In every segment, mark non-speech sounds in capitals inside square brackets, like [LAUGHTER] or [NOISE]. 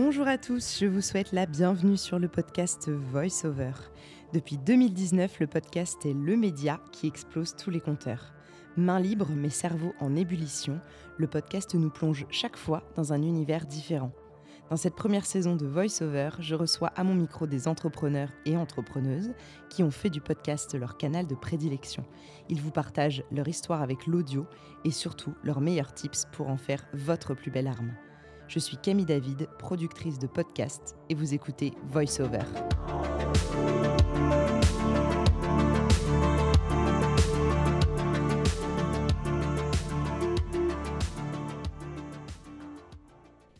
Bonjour à tous, je vous souhaite la bienvenue sur le podcast VoiceOver. Depuis 2019, le podcast est le média qui explose tous les compteurs. Main libre mais cerveau en ébullition, le podcast nous plonge chaque fois dans un univers différent. Dans cette première saison de VoiceOver, je reçois à mon micro des entrepreneurs et entrepreneuses qui ont fait du podcast leur canal de prédilection. Ils vous partagent leur histoire avec l'audio et surtout leurs meilleurs tips pour en faire votre plus belle arme. Je suis Camille David, productrice de podcast, et vous écoutez VoiceOver.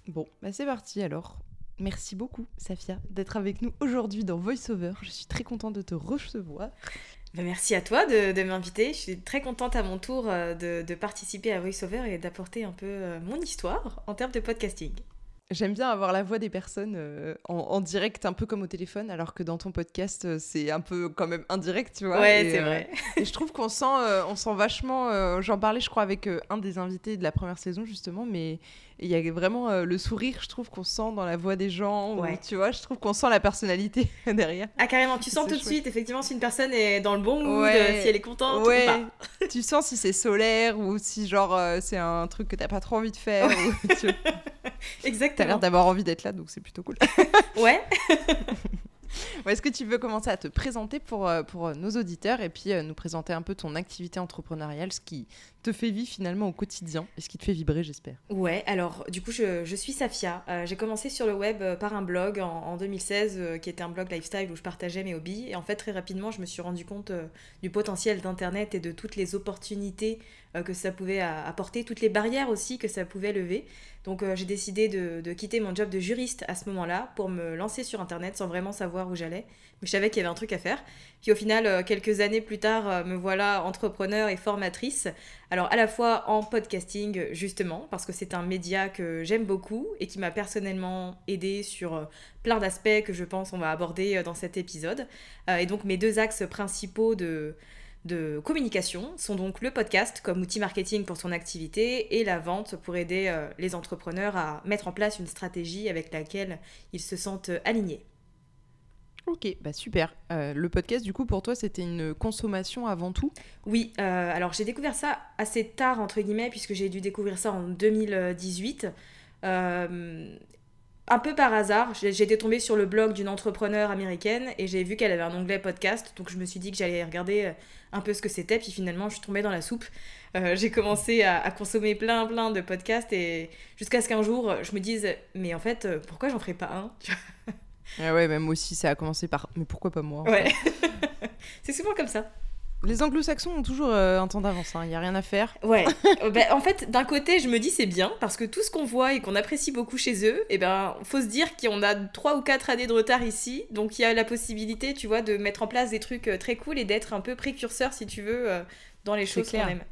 Bon, bah c'est parti alors. Merci beaucoup, Safia, d'être avec nous aujourd'hui dans VoiceOver. Je suis très contente de te recevoir. Bah, merci à toi de, m'inviter. Je suis très contente à mon tour euh, de, participer à VoiceOver et d'apporter un peu euh, mon histoire en termes de podcasting. J'aime bien avoir la voix des personnes euh, en, direct, un peu comme au téléphone, alors que dans ton podcast, c'est un peu quand même indirect, tu vois. Ouais, c'est vrai. et je trouve qu'on sent, on sent vachement. J'en parlais, je crois, avec un des invités de la première saison, justement, mais il y a vraiment euh, le sourire, je trouve, qu'on sent dans la voix des gens. tu vois, je trouve qu'on sent la personnalité [LAUGHS] derrière. Ah, carrément, tu sens tout de suite, effectivement, si une personne est dans le bon mood, si elle est contente ou pas. tu sens si c'est solaire ou si, genre, euh, c'est un truc que t'as pas trop envie de faire. Ou, tu... [LAUGHS] [LAUGHS] Exactement. T'as l'air d'avoir envie d'être là, donc c'est plutôt cool. [LAUGHS] [LAUGHS] ouais. Est-ce que tu veux commencer à te présenter pour, euh, pour nos auditeurs et puis nous présenter un peu ton activité entrepreneuriale, ce qui te fait vivre finalement au quotidien et ce qui te fait vibrer, j'espère? Ouais, alors du coup, je, je suis Safia. Euh, j'ai commencé sur le web euh, par un blog en, 2016 euh, qui était un blog lifestyle où je partageais mes hobbies. Et en fait, très rapidement, je me suis rendu compte du potentiel d'Internet et de toutes les opportunités que ça pouvait apporter, toutes les barrières aussi que ça pouvait lever. Donc j'ai décidé de, quitter mon job de juriste à ce moment-là pour me lancer sur Internet sans vraiment savoir où j'allais. Mais je savais qu'il y avait un truc à faire. Puis au final, quelques années plus tard, me voilà entrepreneur et formatrice alors à la fois en podcasting justement, parce que c'est un média que j'aime beaucoup et qui m'a personnellement aidé sur euh, plein d'aspects que je pense on va aborder euh, dans cet épisode. Euh, et donc mes deux axes principaux de, de communication sont donc le podcast comme outil marketing pour son activité et la vente pour aider les entrepreneurs à mettre en place une stratégie avec laquelle ils se sentent alignés. Ok, bah super. Euh, le podcast, du coup, pour toi, c'était une consommation avant tout? Oui, euh, alors j'ai découvert ça assez tard, entre guillemets, puisque j'ai dû découvrir ça en 2018. Euh, un peu par hasard, j'étais tombée sur le blog d'une entrepreneur américaine et j'ai vu qu'elle avait un onglet podcast, donc je me suis dit que j'allais regarder un peu ce que c'était, puis finalement je suis tombée dans la soupe. [LAUGHS] j'ai commencé à, à, consommer plein plein de podcasts et jusqu'à ce qu'un jour je me dise mais en fait pourquoi j'en ferais pas un ah ouais, même aussi, ça a commencé par mais pourquoi pas moi Ouais. [LAUGHS] c'est souvent comme ça. Les anglo-saxons ont toujours euh, un temps d'avance, il hein, n'y a rien à faire. Ouais. [LAUGHS] Euh, ben, en fait, d'un côté, je me dis c'est bien, parce que tout ce qu'on voit et qu'on apprécie beaucoup chez eux, eh ben, faut se dire qu'on a trois ou quatre années de retard ici, donc il y a la possibilité, tu vois, de mettre en place des trucs euh, très cool et d'être un peu précurseur, si tu veux, dans les choses qu'on aime.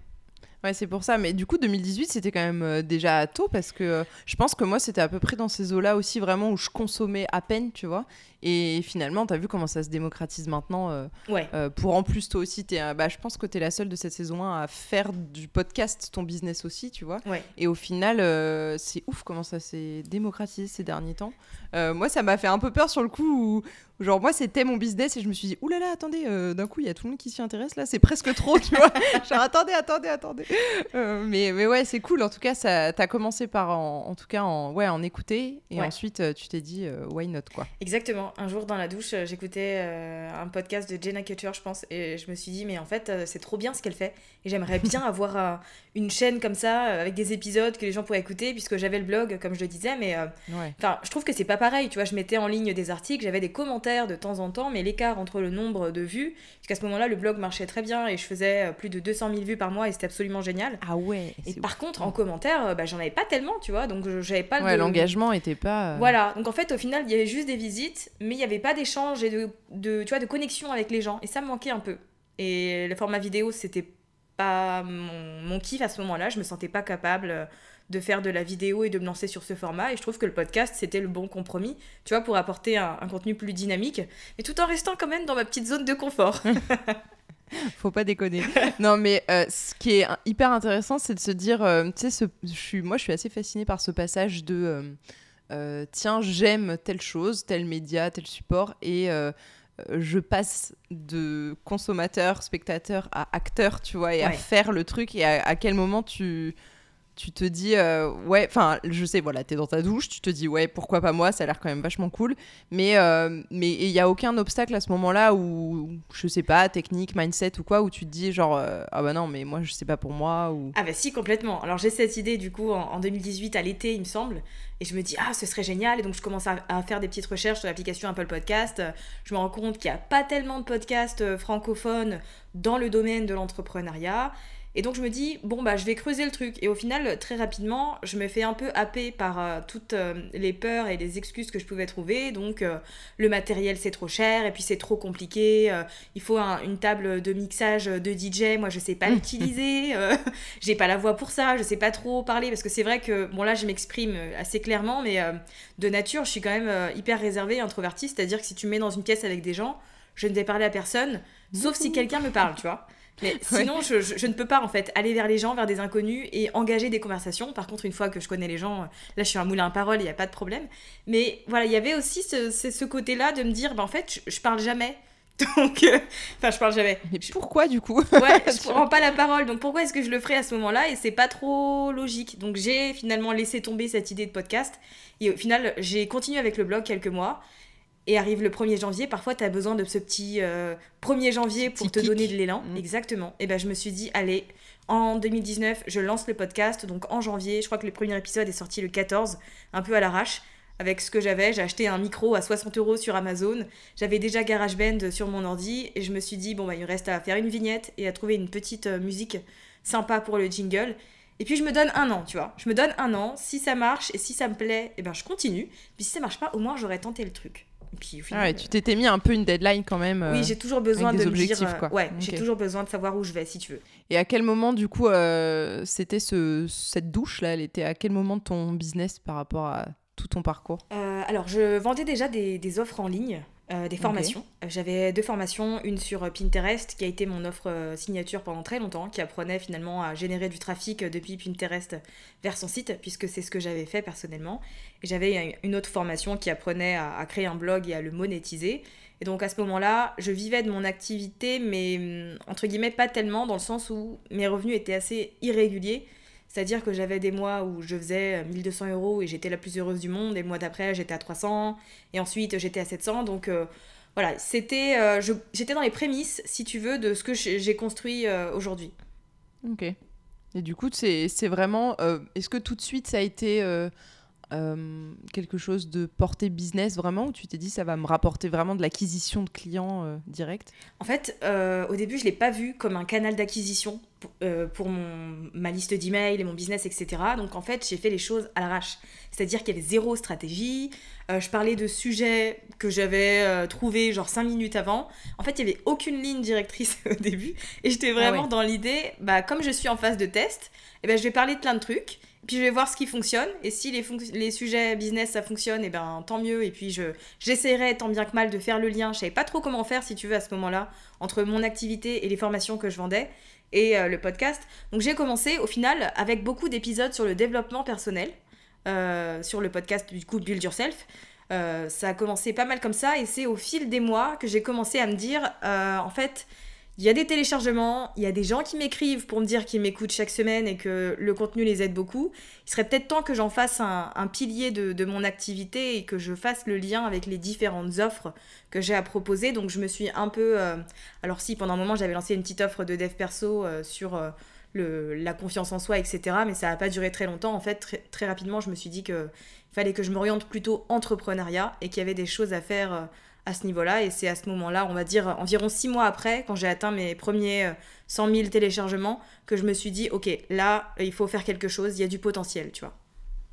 Ouais, c'est pour ça. Mais du coup, 2018, c'était quand même déjà tôt parce que je pense que moi, c'était à peu près dans ces eaux-là aussi, vraiment, où je consommais à peine, tu vois. Et finalement, tu as vu comment ça se démocratise maintenant. Euh, ouais. Euh, pour en plus, toi aussi, es, bah, je pense que tu es la seule de cette saison 1 à faire du podcast ton business aussi, tu vois. Ouais. Et au final, euh, c'est ouf comment ça s'est démocratisé ces derniers temps. moi, ça m'a fait un peu peur sur le coup où, genre, moi, c'était mon business et je me suis dit, oulala, attendez, d'un coup, il y a tout le monde qui s'y intéresse là, c'est presque trop, tu vois. [LAUGHS] genre, attendez, attendez, attendez. mais, mais ouais, c'est cool. En tout cas, ça, as commencé par, en, en, tout cas, en, ouais, en écouter et ensuite, tu t'es dit, why not, quoi. Exactement un jour dans la douche, euh, j'écoutais euh, un podcast de Jenna Kutcher, je pense, et je me suis dit, mais en fait, euh, c'est trop bien ce qu'elle fait. Et j'aimerais bien [LAUGHS] avoir une chaîne comme ça, avec des épisodes que les gens pourraient écouter, puisque j'avais le blog, comme je le disais, mais enfin, je trouve que c'est pas pareil. Tu vois, je mettais en ligne des articles, j'avais des commentaires de temps en temps, mais l'écart entre le nombre de vues, puisqu'à ce moment-là, le blog marchait très bien et je faisais plus de 200 000 vues par mois et c'était absolument génial. Ah ouais. Et par contre, en commentaire, bah, j'en avais pas tellement, tu vois, donc j'avais pas. Ouais, l'engagement était pas. Voilà, donc en fait, au final, il y avait juste des visites, mais il n'y avait pas d'échange et de, de, tu vois, de connexion avec les gens. Et ça me manquait un peu. Et le format vidéo, c'était pas mon, kiff à ce moment-là. Je me sentais pas capable de faire de la vidéo et de me lancer sur ce format. Et je trouve que le podcast, c'était le bon compromis, tu vois, pour apporter un, contenu plus dynamique, mais tout en restant quand même dans ma petite zone de confort. [LAUGHS] Faut pas déconner. non, mais euh, ce qui est hyper intéressant, c'est de se dire, euh, tu sais, moi, je suis assez fascinée par ce passage de. Euh, tiens, j'aime telle chose, tel média, tel support, et je passe de consommateur, spectateur à acteur, tu vois, et à faire le truc, et à quel moment tu tu te dis euh, ouais enfin je sais voilà t'es dans ta douche tu te dis ouais pourquoi pas moi ça a l'air quand même vachement cool. Mais euh, mais il y a aucun obstacle à ce moment là où je sais pas technique mindset ou quoi où tu te dis genre euh, ah bah non mais moi je sais pas pour moi ou ah bah si complètement. Alors j'ai cette idée du coup en, 2018 à l'été il me semble et je me dis ah ce serait génial et donc je commence à, à faire des petites recherches sur l'application Apple Podcast. Je me rends compte qu'il n'y a pas tellement de podcasts francophones dans le domaine de l'entrepreneuriat et donc je me dis, bon, bah je vais creuser le truc. Et au final, très rapidement, je me fais un peu happer par euh, toutes euh, les peurs et les excuses que je pouvais trouver. Donc euh, le matériel c'est trop cher, et puis c'est trop compliqué. il faut une table de mixage de DJ. Moi je sais pas [LAUGHS] l'utiliser. J'ai pas la voix pour ça. Je sais pas trop parler. Parce que c'est vrai que, bon là je m'exprime assez clairement, mais de nature je suis quand même hyper réservée et introvertie. C'est-à-dire que si tu me mets dans une pièce avec des gens, je ne vais parler à personne, sauf si quelqu'un me parle, tu vois. Mais sinon, je, ne peux pas en fait aller vers les gens, vers des inconnus et engager des conversations. Par contre, une fois que je connais les gens, là je suis un moulin à parole, il n'y a pas de problème. Mais voilà, il y avait aussi ce, ce, côté-là de me dire, bah, en fait, je, parle jamais. [LAUGHS] Donc, euh, enfin, je parle jamais. Mais pourquoi du coup? Ouais, je [LAUGHS] prends pas la parole. Donc, pourquoi est-ce que je le ferais à ce moment-là? Et c'est pas trop logique. Donc, j'ai finalement laissé tomber cette idée de podcast. Et au final, j'ai continué avec le blog quelques mois. Et arrive le 1er janvier, parfois tu as besoin de ce petit 1er euh, janvier pour te donner de l'élan. Mm. Exactement. Et ben je me suis dit, allez, en 2019, je lance le podcast. Donc en janvier, je crois que le premier épisode est sorti le 14, un peu à l'arrache. Avec ce que j'avais, j'ai acheté un micro à 60 euros sur Amazon. J'avais déjà GarageBand sur mon ordi et je me suis dit, bon, bah, il reste à faire une vignette et à trouver une petite euh, musique sympa pour le jingle. Et puis je me donne un an, tu vois. Je me donne un an. Si ça marche et si ça me plaît, eh ben je continue. Puis si ça marche pas, au moins j'aurais tenté le truc. Ah ouais, tu t'étais mis un peu une deadline quand même. oui, j'ai toujours besoin de objectifs, dire, quoi. Ouais, j'ai toujours besoin de savoir où je vais, si tu veux. Et à quel moment, du coup, euh, c'était ce, cette douche là Elle était à quel moment de ton business par rapport à tout ton parcours? Euh, Alors, je vendais déjà des, des offres en ligne. Euh, des formations. Euh, j'avais deux formations, une sur euh, Pinterest qui a été mon offre signature pendant très longtemps, qui apprenait finalement à générer du trafic depuis Pinterest vers son site, puisque c'est ce que j'avais fait personnellement. Et j'avais une autre formation qui apprenait à, à, créer un blog et à le monétiser. Et donc à ce moment-là, je vivais de mon activité, mais hum, entre guillemets pas tellement, dans le sens où mes revenus étaient assez irréguliers. C'est-à-dire que j'avais des mois où je faisais 1200 euros et j'étais la plus heureuse du monde, et le mois d'après j'étais à 300, et ensuite j'étais à 700. Donc euh, voilà, c'était, euh, j'étais dans les prémices, si tu veux, de ce que j'ai construit euh, aujourd'hui. Ok. Et du coup, c'est vraiment. Est-ce que tout de suite ça a été euh, quelque chose de porté business vraiment ou tu t'es dit ça va me rapporter vraiment de l'acquisition de clients euh, direct? En fait, euh, au début, je l'ai pas vu comme un canal d'acquisition pour, mon, ma liste d'emails et mon business, etc. Donc en fait, j'ai fait les choses à l'arrache. C'est-à-dire qu'il y avait zéro stratégie. je parlais de sujets que j'avais trouvés genre 5 minutes avant. En fait, il n'y avait aucune ligne directrice [LAUGHS] au début. Et j'étais vraiment ah dans l'idée, bah, comme je suis en phase de test, eh ben, je vais parler de plein de trucs. Puis je vais voir ce qui fonctionne. Et si les, les sujets business ça fonctionne, et eh ben tant mieux. Et puis je j'essaierai tant bien que mal de faire le lien. Je savais pas trop comment faire si tu veux à ce moment-là entre mon activité et les formations que je vendais et euh, le podcast. Donc j'ai commencé au final avec beaucoup d'épisodes sur le développement personnel euh, sur le podcast du coup Build Yourself. Euh, ça a commencé pas mal comme ça et c'est au fil des mois que j'ai commencé à me dire en fait il y a des téléchargements, il y a des gens qui m'écrivent pour me dire qu'ils m'écoutent chaque semaine et que le contenu les aide beaucoup. Il serait peut-être temps que j'en fasse un, pilier de, mon activité et que je fasse le lien avec les différentes offres que j'ai à proposer. Donc je me suis un peu... Euh, alors si, pendant un moment, j'avais lancé une petite offre de dev perso euh, sur euh, la confiance en soi, etc. Mais ça n'a pas duré très longtemps. En fait, très, très rapidement, je me suis dit qu'il fallait que je m'oriente plutôt entrepreneuriat et qu'il y avait des choses à faire à ce niveau-là. Et c'est à ce moment-là, on va dire environ six mois après, quand j'ai atteint mes premiers 100 euh, 000 téléchargements, que je me suis dit, ok, là, il faut faire quelque chose, il y a du potentiel, tu vois.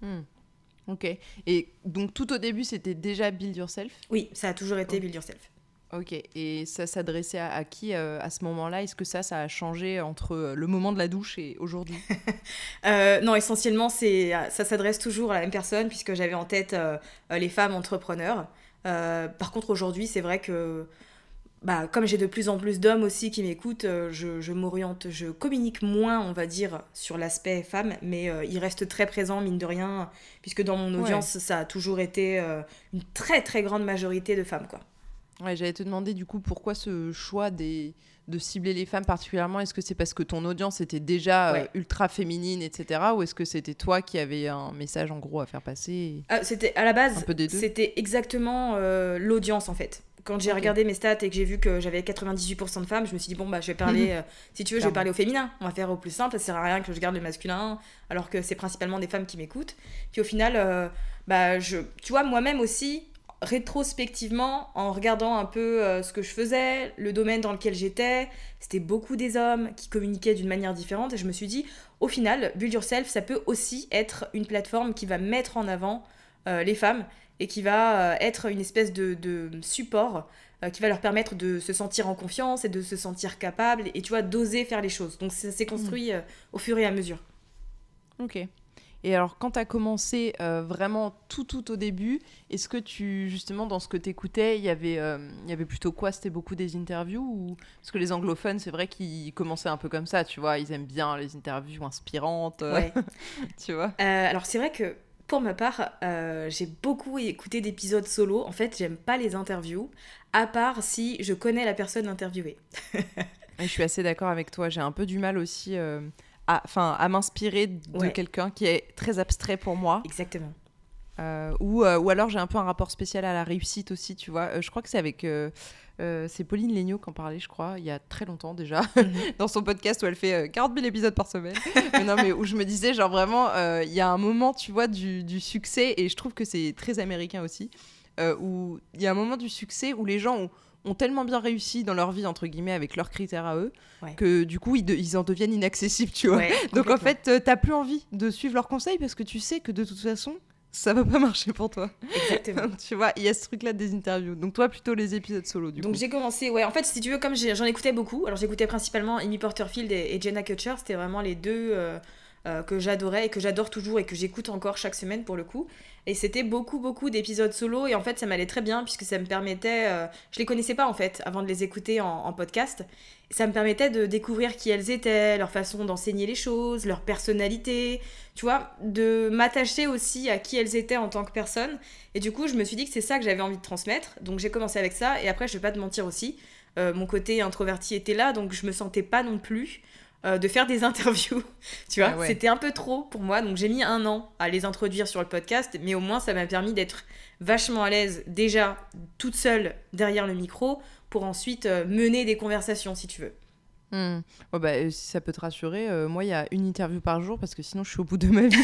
Hmm. Ok. Et donc tout au début, c'était déjà Build Yourself? Oui, ça a toujours été Build Yourself. Ok, et ça s'adressait à, qui euh, à ce moment-là? Est-ce que ça, ça a changé entre euh, le moment de la douche et aujourd'hui? [LAUGHS] Non, essentiellement, ça s'adresse toujours à la même personne, puisque j'avais en tête les femmes entrepreneurs. Euh, par contre, aujourd'hui, c'est vrai que bah, comme j'ai de plus en plus d'hommes aussi qui m'écoutent, euh, je, m'oriente, je communique moins, on va dire, sur l'aspect femme, mais euh, il reste très présent, mine de rien, puisque dans mon audience, ça a toujours été euh, une très très grande majorité de femmes, quoi. Ouais, j'allais te demander du coup pourquoi ce choix des... de cibler les femmes particulièrement. Est-ce que c'est parce que ton audience était déjà ultra féminine, etc. Ou est-ce que c'était toi qui avais un message en gros à faire passer C'était à la base, c'était exactement l'audience en fait quand j'ai regardé mes stats et que j'ai vu que j'avais 98% de femmes, je me suis dit, bon, bah, je vais parler, euh, si tu veux, je vais parler au féminin. On va faire au plus simple, ça sert à rien que je garde le masculin, alors que c'est principalement des femmes qui m'écoutent. Puis au final, euh, bah, je, tu vois, moi-même aussi, rétrospectivement, en regardant un peu euh, ce que je faisais, le domaine dans lequel j'étais, c'était beaucoup des hommes qui communiquaient d'une manière différente. Et je me suis dit, au final, Build Yourself, ça peut aussi être une plateforme qui va mettre en avant les femmes et qui va euh, être une espèce de, support euh, qui va leur permettre de se sentir en confiance et de se sentir capable et tu vois d'oser faire les choses. Donc ça s'est construit mm. euh, au fur et à mesure. Ok. Et alors, quand tu as commencé vraiment tout, tout au début, est-ce que tu, justement, dans ce que tu écoutais, il y avait, il y avait plutôt quoi? C'était beaucoup des interviews ou... Parce que les anglophones, c'est vrai qu'ils commençaient un peu comme ça, tu vois, ils aiment bien les interviews inspirantes. Ouais. [LAUGHS] tu vois Alors, c'est vrai que pour ma part, euh, j'ai beaucoup écouté d'épisodes solo. En fait, j'aime pas les interviews, à part si je connais la personne interviewée. [LAUGHS] je suis assez d'accord avec toi. J'ai un peu du mal aussi euh, à, à m'inspirer de quelqu'un qui est très abstrait pour moi. Exactement. Euh, ou, ou alors j'ai un peu un rapport spécial à la réussite aussi, tu vois. je crois que c'est avec euh, c'est Pauline Legnaud qui en parlait, je crois, il y a très longtemps déjà, [LAUGHS] mhm. [LAUGHS] dans son podcast où elle fait 40 euh, 000 épisodes par semaine. [LAUGHS] mais non, mais où je me disais, genre vraiment, euh, il y a un moment, tu vois, du, succès, et je trouve que c'est très américain aussi, où il y a un moment du succès où les gens ont, tellement bien réussi dans leur vie, entre guillemets, avec leurs critères à eux, que du coup, ils, ils, en deviennent inaccessibles, tu vois. [LAUGHS] Donc en fait, t'as plus envie de suivre leurs conseils parce que tu sais que de toute façon, ça va pas [LAUGHS] marcher pour toi. Exactement. [LAUGHS] tu vois, il y a ce truc-là des interviews. Donc toi, plutôt les épisodes solo, du Donc j'ai commencé, ouais, en fait, si tu veux, comme j'en écoutais beaucoup, alors j'écoutais principalement Amy Porterfield et, Jenna Kutcher, c'était vraiment les deux euh, euh, que j'adorais et que j'adore toujours et que j'écoute encore chaque semaine pour le coup. Et c'était beaucoup, beaucoup d'épisodes solo. Et en fait, ça m'allait très bien puisque ça me permettait. Euh, je les connaissais pas en fait avant de les écouter en, podcast. Ça me permettait de découvrir qui elles étaient, leur façon d'enseigner les choses, leur personnalité. Tu vois, de m'attacher aussi à qui elles étaient en tant que personne. Et du coup, je me suis dit que c'est ça que j'avais envie de transmettre. Donc j'ai commencé avec ça. Et après, je vais pas te mentir aussi. Euh, mon côté introverti était là, donc je me sentais pas non plus euh, de faire des interviews. [LAUGHS] tu vois, ah c'était un peu trop pour moi. Donc j'ai mis un an à les introduire sur le podcast, mais au moins ça m'a permis d'être vachement à l'aise déjà toute seule derrière le micro pour ensuite euh, mener des conversations si tu veux. Oh bah, euh, si ça peut te rassurer, euh, moi, il y a une interview par jour parce que sinon, je suis au bout de ma [LAUGHS] vie.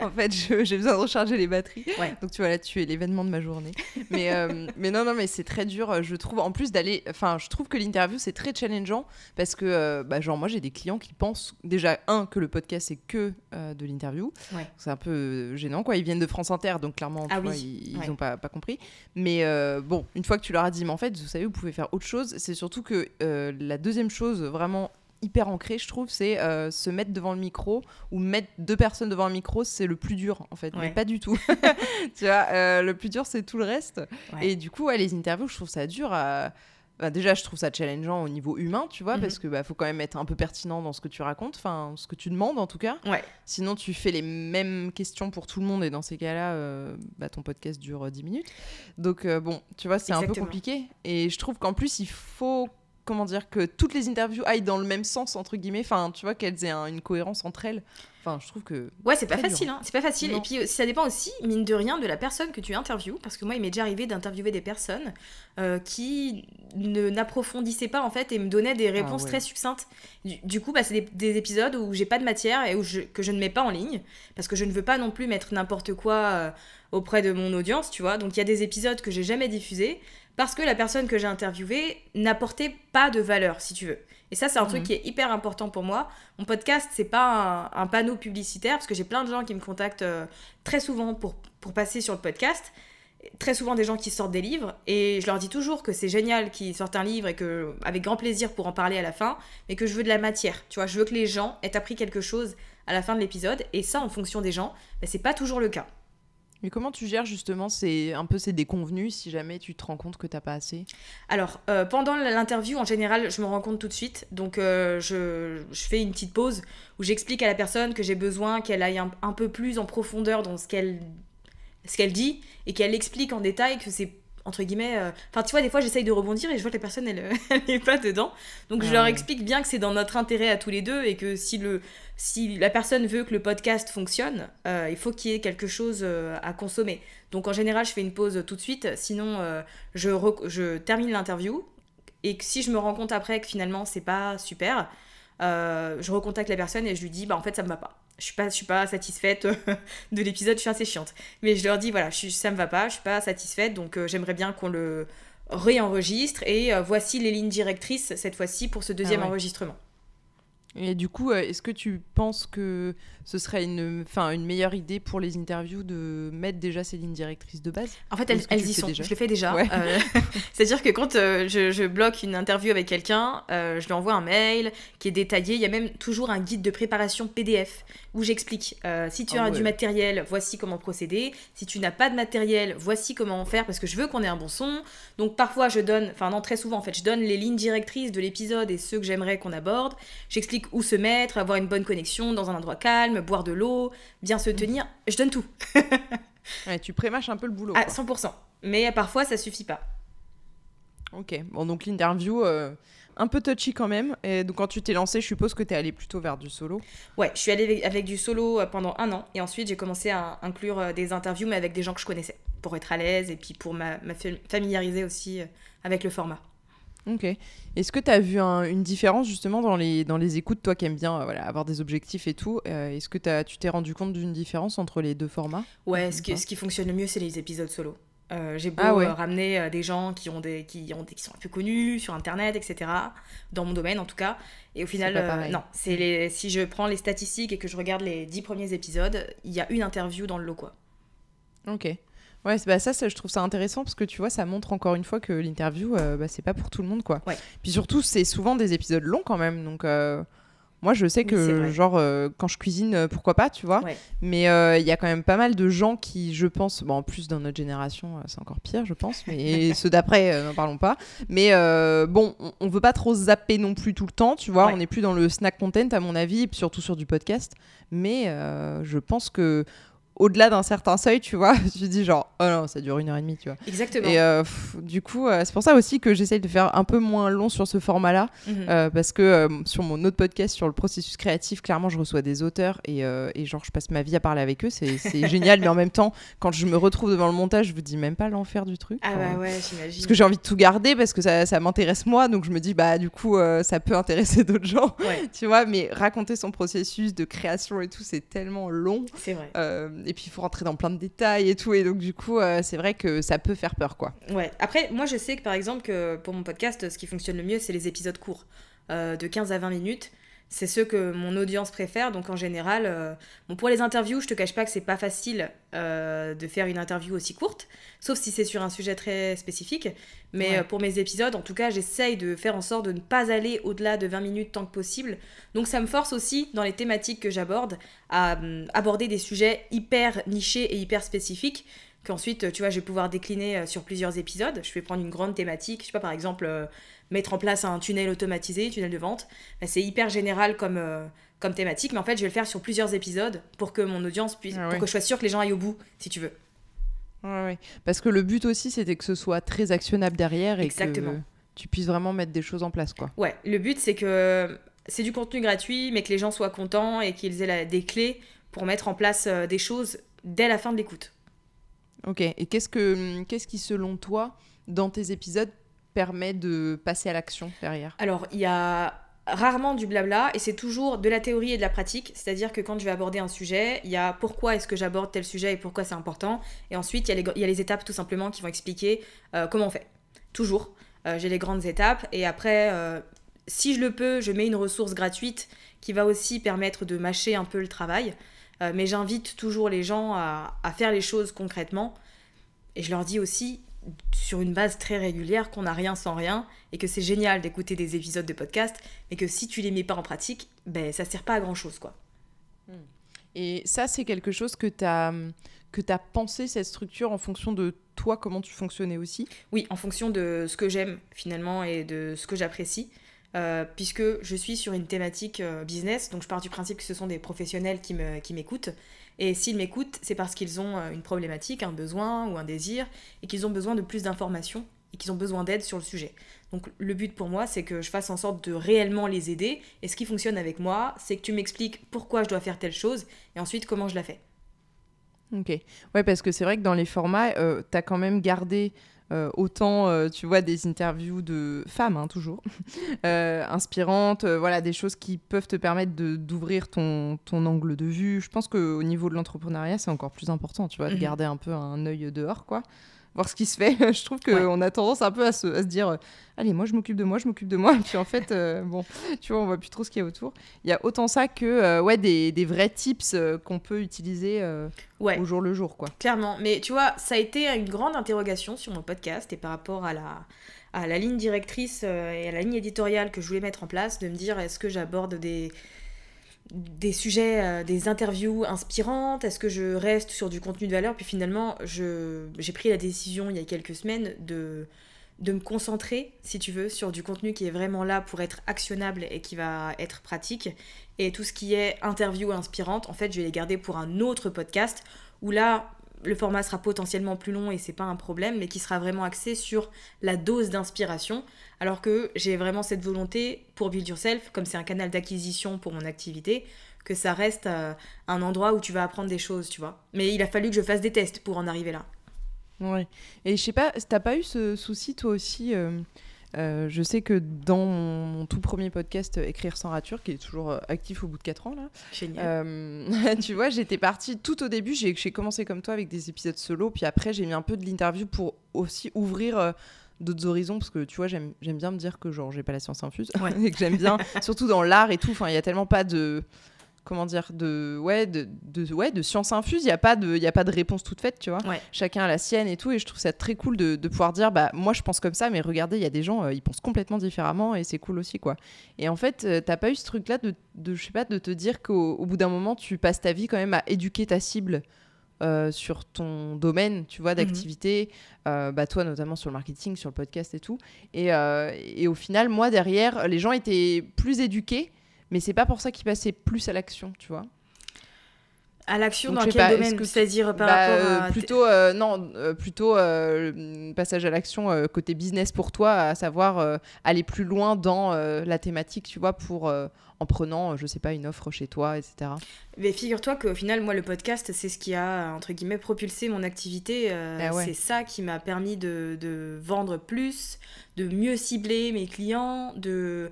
en fait, j'ai besoin de recharger les batteries. Donc, tu vois, là, tu es l'événement de ma journée. Mais, euh, [LAUGHS] mais non, non, mais c'est très dur, je trouve. En plus d'aller. Enfin, je trouve que l'interview, c'est très challengeant parce que, bah, genre, moi, j'ai des clients qui pensent déjà, un, que le podcast, c'est que de l'interview. C'est un peu gênant, quoi. Ils viennent de France Inter, donc clairement, ah ils n'ont pas, pas compris. Mais bon, une fois que tu leur as dit, mais en fait, vous savez, vous pouvez faire autre chose, c'est surtout que la deuxième chose, vraiment hyper ancré, je trouve, c'est euh, se mettre devant le micro ou mettre deux personnes devant un micro, c'est le plus dur en fait, mais pas du tout. [LAUGHS] tu vois, euh, le plus dur c'est tout le reste. Et du coup, les interviews, je trouve ça dur à. Bah, déjà, je trouve ça challengeant au niveau humain, tu vois, parce mhm. que bah, faut quand même être un peu pertinent dans ce que tu racontes, enfin, ce que tu demandes en tout cas. Sinon, tu fais les mêmes questions pour tout le monde et dans ces cas-là, euh, bah, ton podcast dure 10 minutes. Donc, bon, tu vois, c'est un peu compliqué. Et je trouve qu'en plus, il faut comment dire que toutes les interviews aillent dans le même sens entre guillemets. Enfin tu vois qu'elles aient une cohérence entre elles. Enfin je trouve que ouais c'est pas facile hein. c'est pas facile. Et puis euh, ça dépend aussi mine de rien de la personne que tu interviews. Parce que moi il m'est déjà arrivé d'interviewer des personnes euh, qui ne n'approfondissaient pas en fait et me donnaient des réponses ah très succinctes. Du, coup bah, c'est des, épisodes où j'ai pas de matière et où je, que je ne mets pas en ligne. Parce que je ne veux pas non plus mettre n'importe quoi euh, auprès de mon audience tu vois. Donc il y a des épisodes que j'ai jamais diffusés parce que la personne que j'ai interviewée n'apportait pas de valeur, si tu veux. Et ça, c'est un truc mhm. qui est hyper important pour moi. Mon podcast, c'est pas un, panneau publicitaire, parce que j'ai plein de gens qui me contactent euh, très souvent pour, pour passer sur le podcast. Très souvent des gens qui sortent des livres, et je leur dis toujours que c'est génial qu'ils sortent un livre et que, avec grand plaisir pour en parler à la fin, mais que je veux de la matière. Tu vois, je veux que les gens aient appris quelque chose à la fin de l'épisode, et ça, en fonction des gens, ben, c'est pas toujours le cas. Mais comment tu gères justement c'est un peu ces déconvenus si jamais tu te rends compte que t'as pas assez? Alors, euh, pendant l'interview, en général, je me rends compte tout de suite. Donc, euh, je, je, fais une petite pause où j'explique à la personne que j'ai besoin qu'elle aille un, un, peu plus en profondeur dans ce qu'elle ce qu'elle dit et qu'elle explique en détail que c'est entre guillemets. Euh, enfin, tu vois, des fois, j'essaye de rebondir et je vois que la personne, elle [LAUGHS] n'est pas dedans. Donc, je ah leur explique bien que c'est dans notre intérêt à tous les deux et que si, le, si la personne veut que le podcast fonctionne, euh, il faut qu'il y ait quelque chose euh, à consommer. Donc, en général, je fais une pause tout de suite. Sinon, je, je termine l'interview. Et que si je me rends compte après que finalement, c'est pas super, je recontacte la personne et je lui dis, bah, en fait, ça me va pas je suis pas je suis pas satisfaite [LAUGHS] de l'épisode je suis assez chiante. Mais je leur dis voilà je ça me va pas je suis pas satisfaite donc euh, j'aimerais bien qu'on le réenregistre et euh, voici les lignes directrices cette fois-ci pour ce deuxième ah enregistrement. Et du coup, euh, est-ce que tu penses que ce serait une, fin, une meilleure idée pour les interviews de mettre déjà ces lignes directrices de base En fait, elles, y sont. Je le fais déjà. Euh, [LAUGHS] c'est-à-dire que quand euh, je, bloque une interview avec quelqu'un, je lui envoie un mail qui est détaillé. Il y a même toujours un guide de préparation PDF où j'explique si tu ah as du matériel, voici comment procéder. Si tu n'as pas de matériel, voici comment faire parce que je veux qu'on ait un bon son. Donc parfois, je donne, enfin non, très souvent en fait, je donne les lignes directrices de l'épisode et ceux que j'aimerais qu'on aborde. J'explique où se mettre, avoir une bonne connexion dans un endroit calme, boire de l'eau, bien se tenir. Je donne tout. [LAUGHS] tu prémâches un peu le boulot. À 100%. Mais parfois, ça suffit pas. Ok. Bon, donc l'interview, euh, un peu touchy quand même. Et donc, quand tu t'es lancé, je suppose que tu es allé plutôt vers du solo. Ouais, je suis allée avec, du solo euh, pendant un an. Et ensuite, j'ai commencé à inclure euh, des interviews, mais avec des gens que je connaissais. Pour être à l'aise et puis pour me familiariser aussi avec le format. Ok. Est-ce que tu as vu une différence justement dans les, dans les écoutes, toi qui aimes bien euh, voilà, avoir des objectifs et tout euh, Est-ce que tu t'es rendu compte d'une différence entre les deux formats? Ouais, ce qui, ce qui fonctionne le mieux, c'est les épisodes solo. Euh, j'ai beau ah ramener des gens qui, ont des, qui, ont qui sont un peu connus sur internet, etc. Dans mon domaine en tout cas. Et au final, non. C'est les, si je prends les statistiques et que je regarde les dix premiers épisodes, il y a une interview dans le lot quoi. Ok. Ouais, bah ça, ça, je trouve ça intéressant parce que tu vois, ça montre encore une fois que l'interview, euh, bah, c'est pas pour tout le monde, quoi. Puis surtout, c'est souvent des épisodes longs quand même, donc euh, moi, je sais que, genre, euh, quand je cuisine, pourquoi pas, tu vois. Mais il y a quand même pas mal de gens qui, je pense, bon, en plus dans notre génération, c'est encore pire, je pense, mais [LAUGHS] ceux d'après, n'en parlons pas. Mais bon, on, on, veut pas trop zapper non plus tout le temps, tu vois. On n'est plus dans le snack content, à mon avis, surtout sur du podcast. Mais je pense que au-delà d'un certain seuil, tu vois, [LAUGHS] tu dis genre, oh non, ça dure une heure et demie, tu vois. Exactement. Et euh, du coup, euh, c'est pour ça aussi que j'essaye de faire un peu moins long sur ce format-là, mhm. euh, parce que sur mon autre podcast sur le processus créatif, clairement, je reçois des auteurs et, et genre, je passe ma vie à parler avec eux, c'est [LAUGHS] génial, mais en même temps, quand je me retrouve devant le montage, je vous dis même pas l'enfer du truc. Ah bah ouais, j'imagine. Parce que j'ai envie de tout garder, parce que ça, ça m'intéresse moi, donc je me dis, bah du coup, ça peut intéresser [LAUGHS] d'autres gens, tu vois, mais raconter son processus de création et tout, c'est tellement long. C'est vrai et puis il faut rentrer dans plein de détails et tout et donc du coup euh, c'est vrai que ça peut faire peur quoi. Ouais. Après moi je sais que par exemple pour mon podcast ce qui fonctionne le mieux c'est les épisodes courts euh, de 15 à 20 minutes. C'est ceux que mon audience préfère, donc en général, euh, bon pour les interviews, je te cache pas que c'est pas facile de faire une interview aussi courte, sauf si c'est sur un sujet très spécifique. Mais pour mes épisodes, en tout cas, j'essaye de faire en sorte de ne pas aller au-delà de 20 minutes tant que possible. Donc ça me force aussi, dans les thématiques que j'aborde, à hum, aborder des sujets hyper nichés et hyper spécifiques qu'ensuite, tu vois, je vais pouvoir décliner euh, sur plusieurs épisodes. Je vais prendre une grande thématique, je sais pas, par exemple, euh, mettre en place un tunnel automatisé, tunnel de vente. Bah, c'est hyper général comme, euh, comme thématique, mais en fait, je vais le faire sur plusieurs épisodes pour que mon audience puisse, ah pour que je sois sûre que les gens aillent au bout, si tu veux. Ouais. Parce que le but aussi, c'était que ce soit très actionnable derrière et que tu puisses vraiment mettre des choses en place, quoi. Ouais, le but, c'est que c'est du contenu gratuit, mais que les gens soient contents et qu'ils aient des clés pour mettre en place euh, des choses dès la fin de l'écoute. Ok, et qu'est-ce, que, qu'est-ce qui, selon toi, dans tes épisodes, permet de passer à l'action derrière Alors, il y a rarement du blabla et c'est toujours de la théorie et de la pratique. C'est-à-dire que quand je vais aborder un sujet, il y a pourquoi est-ce que j'aborde tel sujet et pourquoi c'est important. Et ensuite, il y, a les, il y a les étapes tout simplement qui vont expliquer euh, comment on fait. Toujours. Euh, j'ai les grandes étapes et après, si je le peux, je mets une ressource gratuite qui va aussi permettre de mâcher un peu le travail. Euh, mais j'invite toujours les gens à, faire les choses concrètement. Et je leur dis aussi, sur une base très régulière, qu'on n'a rien sans rien et que c'est génial d'écouter des épisodes de podcast, mais que si tu les mets pas en pratique, ben ça sert pas à grand chose quoi. Et ça, c'est quelque chose que tu as que tu as pensé cette structure en fonction de toi, comment tu fonctionnais aussi? Oui, en fonction de ce que j'aime finalement et de ce que j'apprécie. Euh, puisque je suis sur une thématique euh, business, donc je pars du principe que ce sont des professionnels qui m'écoutent. Et s'ils m'écoutent, c'est parce qu'ils ont euh, une problématique, un besoin ou un désir, et qu'ils ont besoin de plus d'informations et qu'ils ont besoin d'aide sur le sujet. Donc le but pour moi, c'est que je fasse en sorte de réellement les aider. Et ce qui fonctionne avec moi, c'est que tu m'expliques pourquoi je dois faire telle chose et ensuite comment je la fais. Ok. Ouais, parce que c'est vrai que dans les formats, euh, tu as quand même gardé euh, autant, euh, tu vois, des interviews de femmes, hein, toujours, [LAUGHS] inspirantes, voilà, des choses qui peuvent te permettre d'ouvrir ton, ton angle de vue. Je pense qu'au niveau de l'entrepreneuriat, c'est encore plus important, tu vois, de mhm. garder un peu un œil dehors, quoi voir ce qui se fait. [LAUGHS] je trouve qu'on a tendance un peu à se, à se dire euh, allez, moi je m'occupe de moi, je m'occupe de moi. [LAUGHS] Et puis en fait, euh, bon, tu vois, on voit plus trop ce qu'il y a autour. Il y a autant ça que euh, ouais, des, des, vrais tips qu'on peut utiliser au jour le jour. quoi. Clairement. Mais tu vois, ça a été une grande interrogation sur mon podcast et par rapport à la à la ligne directrice et à la ligne éditoriale que je voulais mettre en place, de me dire est-ce que j'aborde des, des sujets, euh, des interviews inspirantes? Est-ce que je reste sur du contenu de valeur? Puis finalement, j'ai pris la décision il y a quelques semaines de, de me concentrer, si tu veux, sur du contenu qui est vraiment là pour être actionnable et qui va être pratique. Et tout ce qui est interview inspirante, en fait, je vais les garder pour un autre podcast où là, le format sera potentiellement plus long et c'est pas un problème, mais qui sera vraiment axé sur la dose d'inspiration. Alors que j'ai vraiment cette volonté pour Build Yourself, comme c'est un canal d'acquisition pour mon activité, que ça reste euh, un endroit où tu vas apprendre des choses, tu vois. Mais il a fallu que je fasse des tests pour en arriver là. Ouais. Et je sais pas, t'as pas eu ce souci toi aussi euh, euh, je sais que dans mon, tout premier podcast euh, Écrire sans rature, qui est toujours euh, actif au bout de 4 ans, là, [LAUGHS] tu vois, j'étais partie tout au début, j'ai commencé comme toi avec des épisodes solo, puis après j'ai mis un peu de l'interview pour aussi ouvrir d'autres horizons. Parce que tu vois j'aime bien me dire que genre j'ai pas la science infuse. [LAUGHS] Et que j'aime bien [LAUGHS] surtout dans l'art et tout. Enfin il y a tellement pas de comment dire de ouais de, de ouais de science infuse il y a pas de il y a pas de réponse toute faite tu vois chacun a la sienne et tout et je trouve ça très cool de, de pouvoir dire bah moi je pense comme ça mais regardez il y a des gens euh, ils pensent complètement différemment et c'est cool aussi quoi et en fait euh, t'as pas eu ce truc là de, de je sais pas de te dire qu'au bout d'un moment tu passes ta vie quand même à éduquer ta cible euh, sur ton domaine, tu vois, mhm. d'activité, bah toi notamment sur le marketing, sur le podcast et tout. Et, et, au final, moi derrière, les gens étaient plus éduqués, mais c'est pas pour ça qu'il passait plus à l'action, tu vois. À l'action dans quel domaine C'est-à-dire par bah, rapport à... Euh, plutôt, euh, non, euh, plutôt passage à l'action côté business pour toi, à savoir aller plus loin dans la thématique, tu vois, pour en prenant, je sais pas, une offre chez toi, etc. Mais figure-toi qu'au final, moi, le podcast, c'est ce qui a, entre guillemets, propulsé mon activité. Ah c'est ça qui m'a permis de, de, vendre plus, de mieux cibler mes clients, de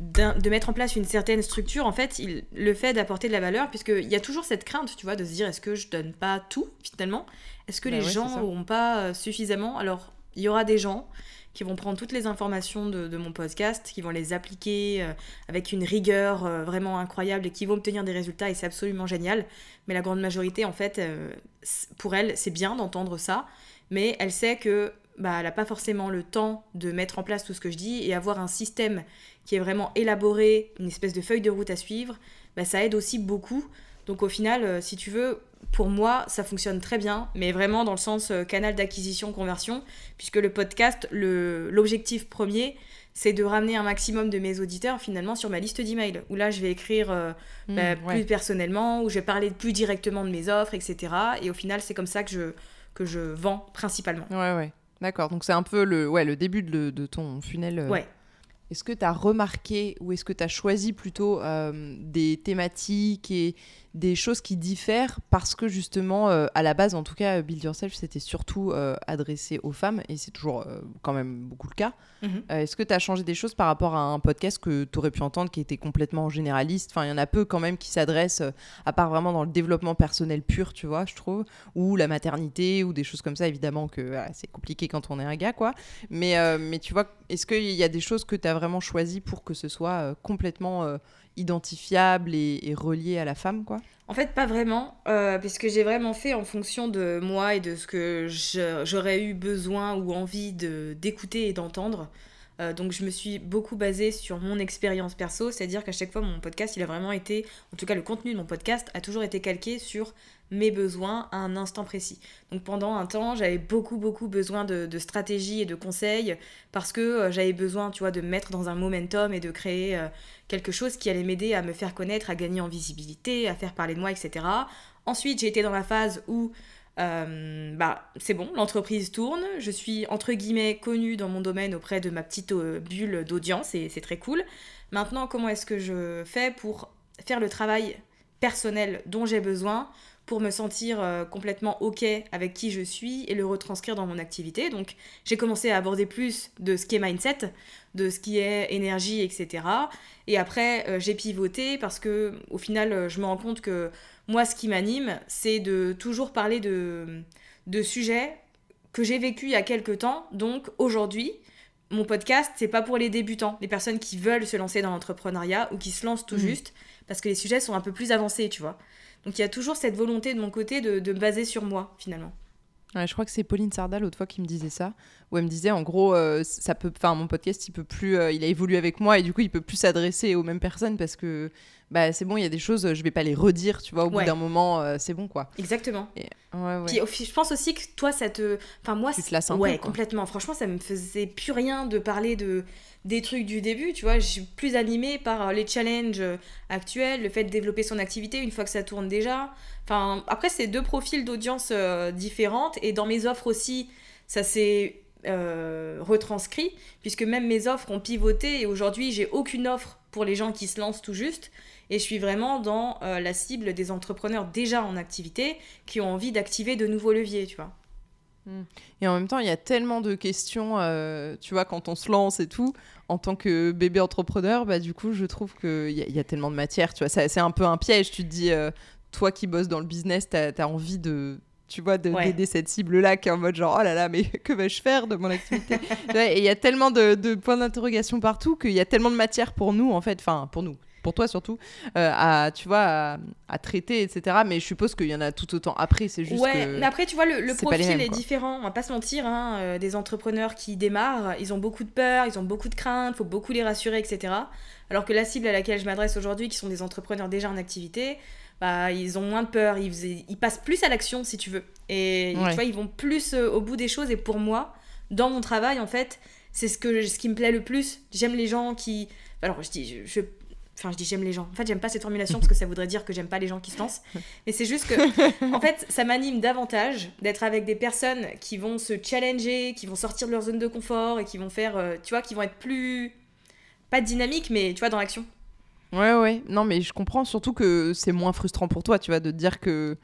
de mettre en place une certaine structure, en fait, il, le fait d'apporter de la valeur, puisqu'il y a toujours cette crainte, tu vois, de se dire est-ce que je donne pas tout, finalement? Est-ce que bah les gens n'ont pas euh, suffisamment? Alors, il y aura des gens qui vont prendre toutes les informations de, mon podcast, qui vont les appliquer euh, avec une rigueur euh, vraiment incroyable et qui vont obtenir des résultats, et c'est absolument génial. Mais la grande majorité, en fait, pour elle, c'est bien d'entendre ça, mais elle sait que bah, elle n'a pas forcément le temps de mettre en place tout ce que je dis et avoir un système qui est vraiment élaboré, une espèce de feuille de route à suivre, bah, ça aide aussi beaucoup. Donc au final, euh, si tu veux, pour moi, ça fonctionne très bien, mais vraiment dans le sens euh, canal d'acquisition, conversion, puisque le podcast, l'objectif premier, c'est de ramener un maximum de mes auditeurs finalement sur ma liste d'emails, où là je vais écrire euh, mmh, bah, plus personnellement, où je vais parler plus directement de mes offres, etc. Et au final, c'est comme ça que je, que je vends principalement. Ouais, ouais. D'accord. Donc c'est un peu le, ouais, le début de, de ton funnel. Ouais. Est-ce que tu as remarqué ou est-ce que tu as choisi plutôt euh, des thématiques et des choses qui diffèrent parce que justement, euh, à la base, en tout cas, Build Yourself, c'était surtout euh, adressé aux femmes et c'est toujours quand même beaucoup le cas. Mhm. Est-ce que tu as changé des choses par rapport à un podcast que tu aurais pu entendre qui était complètement généraliste? Enfin, il y en a peu quand même qui s'adressent, à part vraiment dans le développement personnel pur, tu vois, je trouve, ou la maternité ou des choses comme ça. Évidemment que c'est compliqué quand on est un gars, quoi. Mais, mais tu vois, est-ce qu'il y a des choses que tu as vraiment choisi pour que ce soit euh, complètement euh, identifiable et, relié à la femme, quoi En fait, pas vraiment, euh, puisque j'ai vraiment fait en fonction de moi et de ce que j'aurais eu besoin ou envie d'écouter et d'entendre. Euh, donc je me suis beaucoup basée sur mon expérience perso, c'est-à-dire qu'à chaque fois mon podcast, il a vraiment été, en tout cas le contenu de mon podcast a toujours été calqué sur mes besoins à un instant précis. Donc pendant un temps, j'avais beaucoup beaucoup besoin de, de stratégie et de conseils parce que euh, j'avais besoin, tu vois, de me mettre dans un momentum et de créer euh, quelque chose qui allait m'aider à me faire connaître, à gagner en visibilité, à faire parler de moi, etc. Ensuite, j'ai été dans la phase où euh, bah, c'est bon, l'entreprise tourne, je suis entre guillemets connue dans mon domaine auprès de ma petite bulle d'audience et c'est très cool. Maintenant, comment est-ce que je fais pour faire le travail personnel dont j'ai besoin pour me sentir euh, complètement OK avec qui je suis et le retranscrire dans mon activité. Donc j'ai commencé à aborder plus de ce qui est mindset, de ce qui est énergie, etc. Et après j'ai pivoté parce que au final je me rends compte que moi, ce qui m'anime, c'est de toujours parler de, de sujets que j'ai vécu il y a quelques temps. Donc aujourd'hui, mon podcast, c'est pas pour les débutants, les personnes qui veulent se lancer dans l'entrepreneuriat ou qui se lancent tout mmh. juste, parce que les sujets sont un peu plus avancés, tu vois. Donc il y a toujours cette volonté de mon côté de, baser sur moi, finalement. Je crois que c'est Pauline Sardal l'autre fois qui me disait ça, où elle me disait en gros, euh, ça peut, enfin mon podcast, il peut plus, euh, il a évolué avec moi et du coup il peut plus s'adresser aux mêmes personnes parce que bah c'est bon, il y a des choses, je vais pas les redire, tu vois, au bout d'un moment, euh, c'est bon quoi. Exactement. Puis je pense aussi que toi, ça te. Enfin, moi, tu te lasses un ouais, peu, complètement. Franchement, ça me faisait plus rien de parler de des trucs du début, tu vois. Je suis plus animée par les challenges actuels, le fait de développer son activité une fois que ça tourne déjà. Après, c'est deux profils d'audience différentes et dans mes offres aussi, ça s'est retranscrit puisque même mes offres ont pivoté et aujourd'hui, j'ai aucune offre pour les gens qui se lancent tout juste. Et je suis vraiment dans euh, la cible des entrepreneurs déjà en activité qui ont envie d'activer de nouveaux leviers, tu vois. Et en même temps, il y a tellement de questions, euh, tu vois, quand on se lance et tout, en tant que bébé entrepreneur, bah, du coup, je trouve qu'il y, y, a tellement de matière, tu vois, c'est un peu un piège. Tu te dis, euh, toi qui bosses dans le business, tu as, envie de, tu vois, d'aider cette cible-là qui est en mode genre, oh là là, mais [LAUGHS] que vais-je faire de mon activité [LAUGHS] Et il y a tellement de, de points d'interrogation partout qu'il y a tellement de matière pour nous, en fait, enfin, pour nous, pour toi surtout, euh, à, tu vois, à, traiter, etc. Mais je suppose qu'il y en a tout autant après, c'est juste ouais, mais après, tu vois, le, profil est différent, on va pas se mentir, hein, euh, des entrepreneurs qui démarrent, ils ont beaucoup de peur, ils ont beaucoup de craintes, faut beaucoup les rassurer, etc. Alors que la cible à laquelle je m'adresse aujourd'hui, qui sont des entrepreneurs déjà en activité, bah, ils ont moins de peur, ils, ils passent plus à l'action, si tu veux. Et tu vois, ils vont plus euh, au bout des choses, et pour moi, dans mon travail, en fait, c'est ce, que, ce qui me plaît le plus. J'aime les gens qui... Alors, je dis, je Enfin, je dis j'aime les gens. En fait, j'aime pas cette formulation parce que ça voudrait dire que j'aime pas les gens qui se lancent. Mais c'est juste que, [LAUGHS] en fait, ça m'anime davantage d'être avec des personnes qui vont se challenger, qui vont sortir de leur zone de confort et qui vont faire, euh, tu vois, qui vont être plus. pas dynamiques, mais tu vois, dans l'action. Ouais, ouais. Non, mais je comprends surtout que c'est moins frustrant pour toi, tu vois, de te dire que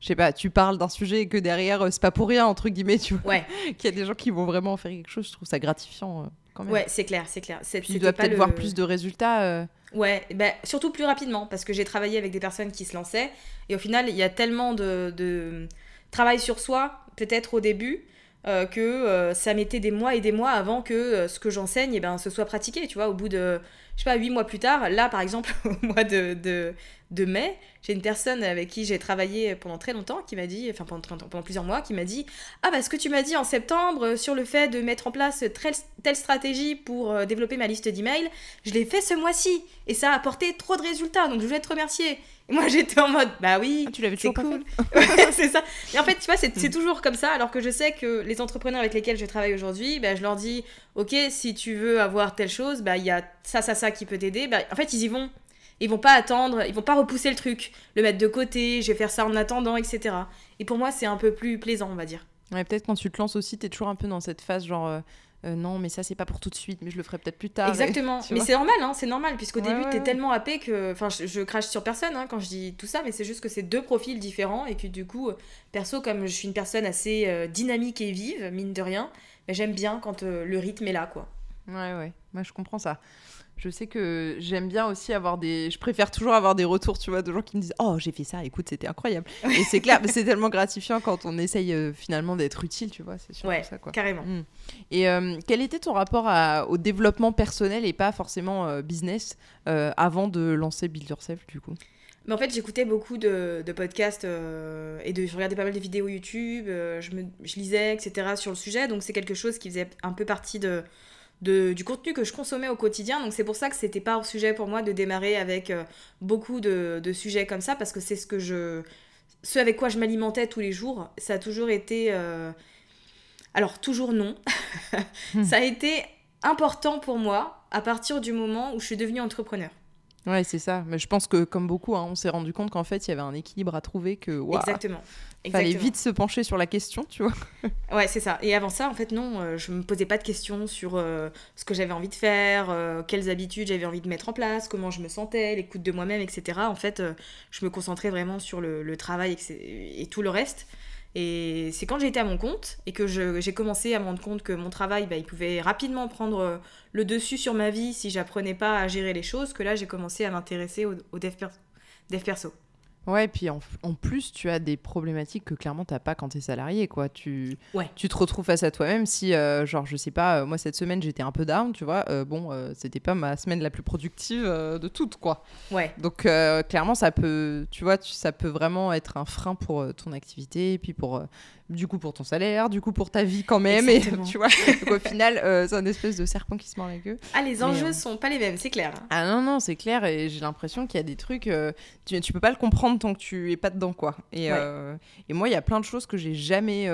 je sais pas, tu parles d'un sujet et que derrière, euh, c'est pas pour rien, entre guillemets, tu vois. Ouais. [LAUGHS] Qu'il y a des gens qui vont vraiment faire quelque chose, je trouve ça gratifiant euh, quand même. Ouais, c'est clair, c'est clair. tu dois peut-être voir plus de résultats. Ouais, ben, surtout plus rapidement, parce que j'ai travaillé avec des personnes qui se lançaient, et au final, il y a tellement de, de travail sur soi, peut-être au début, euh, que euh, ça mettait des mois et des mois avant que euh, ce que j'enseigne, eh ben, se soit pratiqué, tu vois, au bout de, je sais pas, huit mois plus tard, là, par exemple, [LAUGHS] au mois de, de, de mai, j'ai une personne avec qui j'ai travaillé pendant très longtemps qui m'a dit, enfin pendant, plusieurs mois, qui m'a dit Ah, bah ce que tu m'as dit en septembre sur le fait de mettre en place telle, stratégie pour développer ma liste d'emails, je l'ai fait ce mois-ci et ça a apporté trop de résultats, donc je voulais te remercier. Moi j'étais en mode Bah oui, ah, tu l'avais toujours cool. [LAUGHS] c'est ça. Et en fait, tu vois, c'est hmm. toujours comme ça, alors que je sais que les entrepreneurs avec lesquels je travaille aujourd'hui, bah, je leur dis Ok, si tu veux avoir telle chose, bah il y a ça, ça, ça qui peut t'aider. Bah, en fait, ils y vont ils vont pas attendre, ils vont pas repousser le truc, le mettre de côté, je vais faire ça en attendant, etc. Et pour moi, c'est un peu plus plaisant, on va dire. Ouais, peut-être quand tu te lances aussi, tu es toujours un peu dans cette phase genre. Euh, euh, non, mais ça, c'est pas pour tout de suite, mais je le ferai peut-être plus tard. Exactement. mais c'est normal, hein, c'est normal, puisqu'au début, tu es tellement happé que. Enfin, je, crache sur personne hein, quand je dis tout ça, mais c'est juste que c'est deux profils différents et que du coup, euh, perso, comme je suis une personne assez dynamique et vive, mine de rien, bah, j'aime bien quand le rythme est là, quoi. Ouais, ouais, moi je comprends ça je sais que j'aime bien aussi avoir des. Je préfère toujours avoir des retours, tu vois, de gens qui me disent Oh, j'ai fait ça, écoute, c'était incroyable. Et c'est clair, mais c'est tellement gratifiant quand on essaye euh, finalement d'être utile, tu vois, c'est sûr. Ouais, ça, quoi. carrément. Mm. Et euh, quel était ton rapport au développement personnel et pas forcément euh, business avant de lancer Build Yourself, du coup? Mais en fait, j'écoutais beaucoup de, podcasts et de, je regardais pas mal de vidéos YouTube, je, me, je lisais, etc. sur le sujet. Donc, c'est quelque chose qui faisait un peu partie de, de, du contenu que je consommais au quotidien. Donc c'est pour ça que c'était pas hors sujet pour moi de démarrer avec euh, beaucoup de, de, sujets comme ça, parce que c'est ce que je. Ce avec quoi je m'alimentais tous les jours, ça a toujours été. Euh, alors, toujours non. Hmm. [LAUGHS] ça a été important pour moi à partir du moment où je suis devenue entrepreneur. Ouais, c'est ça. Mais je pense que, comme beaucoup, hein, on s'est rendu compte qu'en fait, il y avait un équilibre à trouver que. Exactement. Il fallait vite se pencher sur la question, tu vois. [LAUGHS] ouais, c'est ça. Et avant ça, en fait, non, euh, je me posais pas de questions sur euh, ce que j'avais envie de faire, euh, quelles habitudes j'avais envie de mettre en place, comment je me sentais, l'écoute de moi-même, etc. En fait, je me concentrais vraiment sur le, travail et, et, tout le reste. Et c'est quand j'ai été à mon compte et que j'ai commencé à me rendre compte que mon travail, bah, il pouvait rapidement prendre euh, le dessus sur ma vie si j'apprenais pas à gérer les choses, que là j'ai commencé à m'intéresser au, dev perso. Ouais, et puis en, plus, tu as des problématiques que clairement tu n'as pas quand tu es salarié, quoi. Tu, tu te retrouves face à toi-même si, euh, genre, je sais pas, euh, moi cette semaine j'étais un peu down, tu vois. Euh, bon, c'était pas ma semaine la plus productive de toutes, quoi. Ouais. Donc clairement, ça peut, tu vois, ça peut vraiment être un frein pour ton activité, et puis pour du coup pour ton salaire, du coup pour ta vie quand même. Et tu vois, au final, euh, c'est un espèce de serpent qui se mord la queue. Ah, les enjeux euh, sont pas les mêmes, c'est clair. Ah non, non, c'est clair. Et j'ai l'impression qu'il y a des trucs, euh, tu, tu peux pas le comprendre tant que tu es pas dedans, quoi. Et, et moi, il y a plein de choses que j'ai jamais.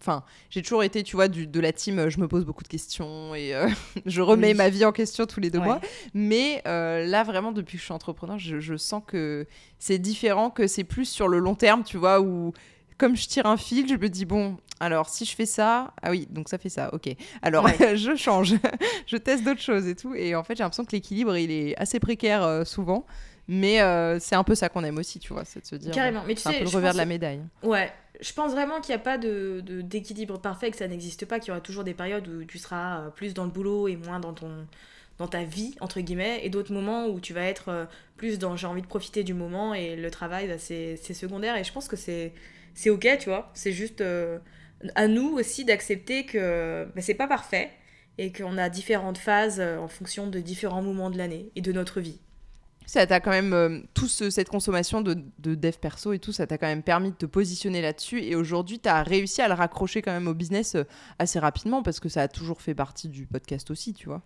Enfin, j'ai toujours été, tu vois, du, de la team, je me pose beaucoup de questions et [LAUGHS] je remets ma vie en question tous les deux mois. Mais là, vraiment, depuis que je suis entrepreneur, je, je sens que c'est différent, que c'est plus sur le long terme, tu vois, où comme je tire un fil, je me dis bon, alors si je fais ça, ah oui, donc ça fait ça, ok. Alors [LAUGHS] je change, [LAUGHS] je teste d'autres choses et tout. Et en fait, j'ai l'impression que l'équilibre, il est assez précaire euh, souvent. Mais euh, c'est un peu ça qu'on aime aussi, tu vois, c'est de se dire. Carrément, mais tu sais, un peu le revers de la médaille. Ouais, je pense vraiment qu'il n'y a pas de, d'équilibre parfait, que ça n'existe pas, qu'il y aura toujours des périodes où tu seras euh, plus dans le boulot et moins dans ton dans ta vie entre guillemets et d'autres moments où tu vas être plus dans j'ai envie de profiter du moment et le travail bah, c'est secondaire et je pense que c'est c'est ok, tu vois. C'est juste euh, à nous aussi d'accepter que bah, c'est pas parfait et qu'on a différentes phases euh, en fonction de différents moments de l'année et de notre vie ça t'a quand même, euh, tout cette consommation de, de, dev perso et tout, ça t'a quand même permis de te positionner là-dessus. Et aujourd'hui, tu as réussi à le raccrocher quand même au business euh, assez rapidement parce que ça a toujours fait partie du podcast aussi, tu vois.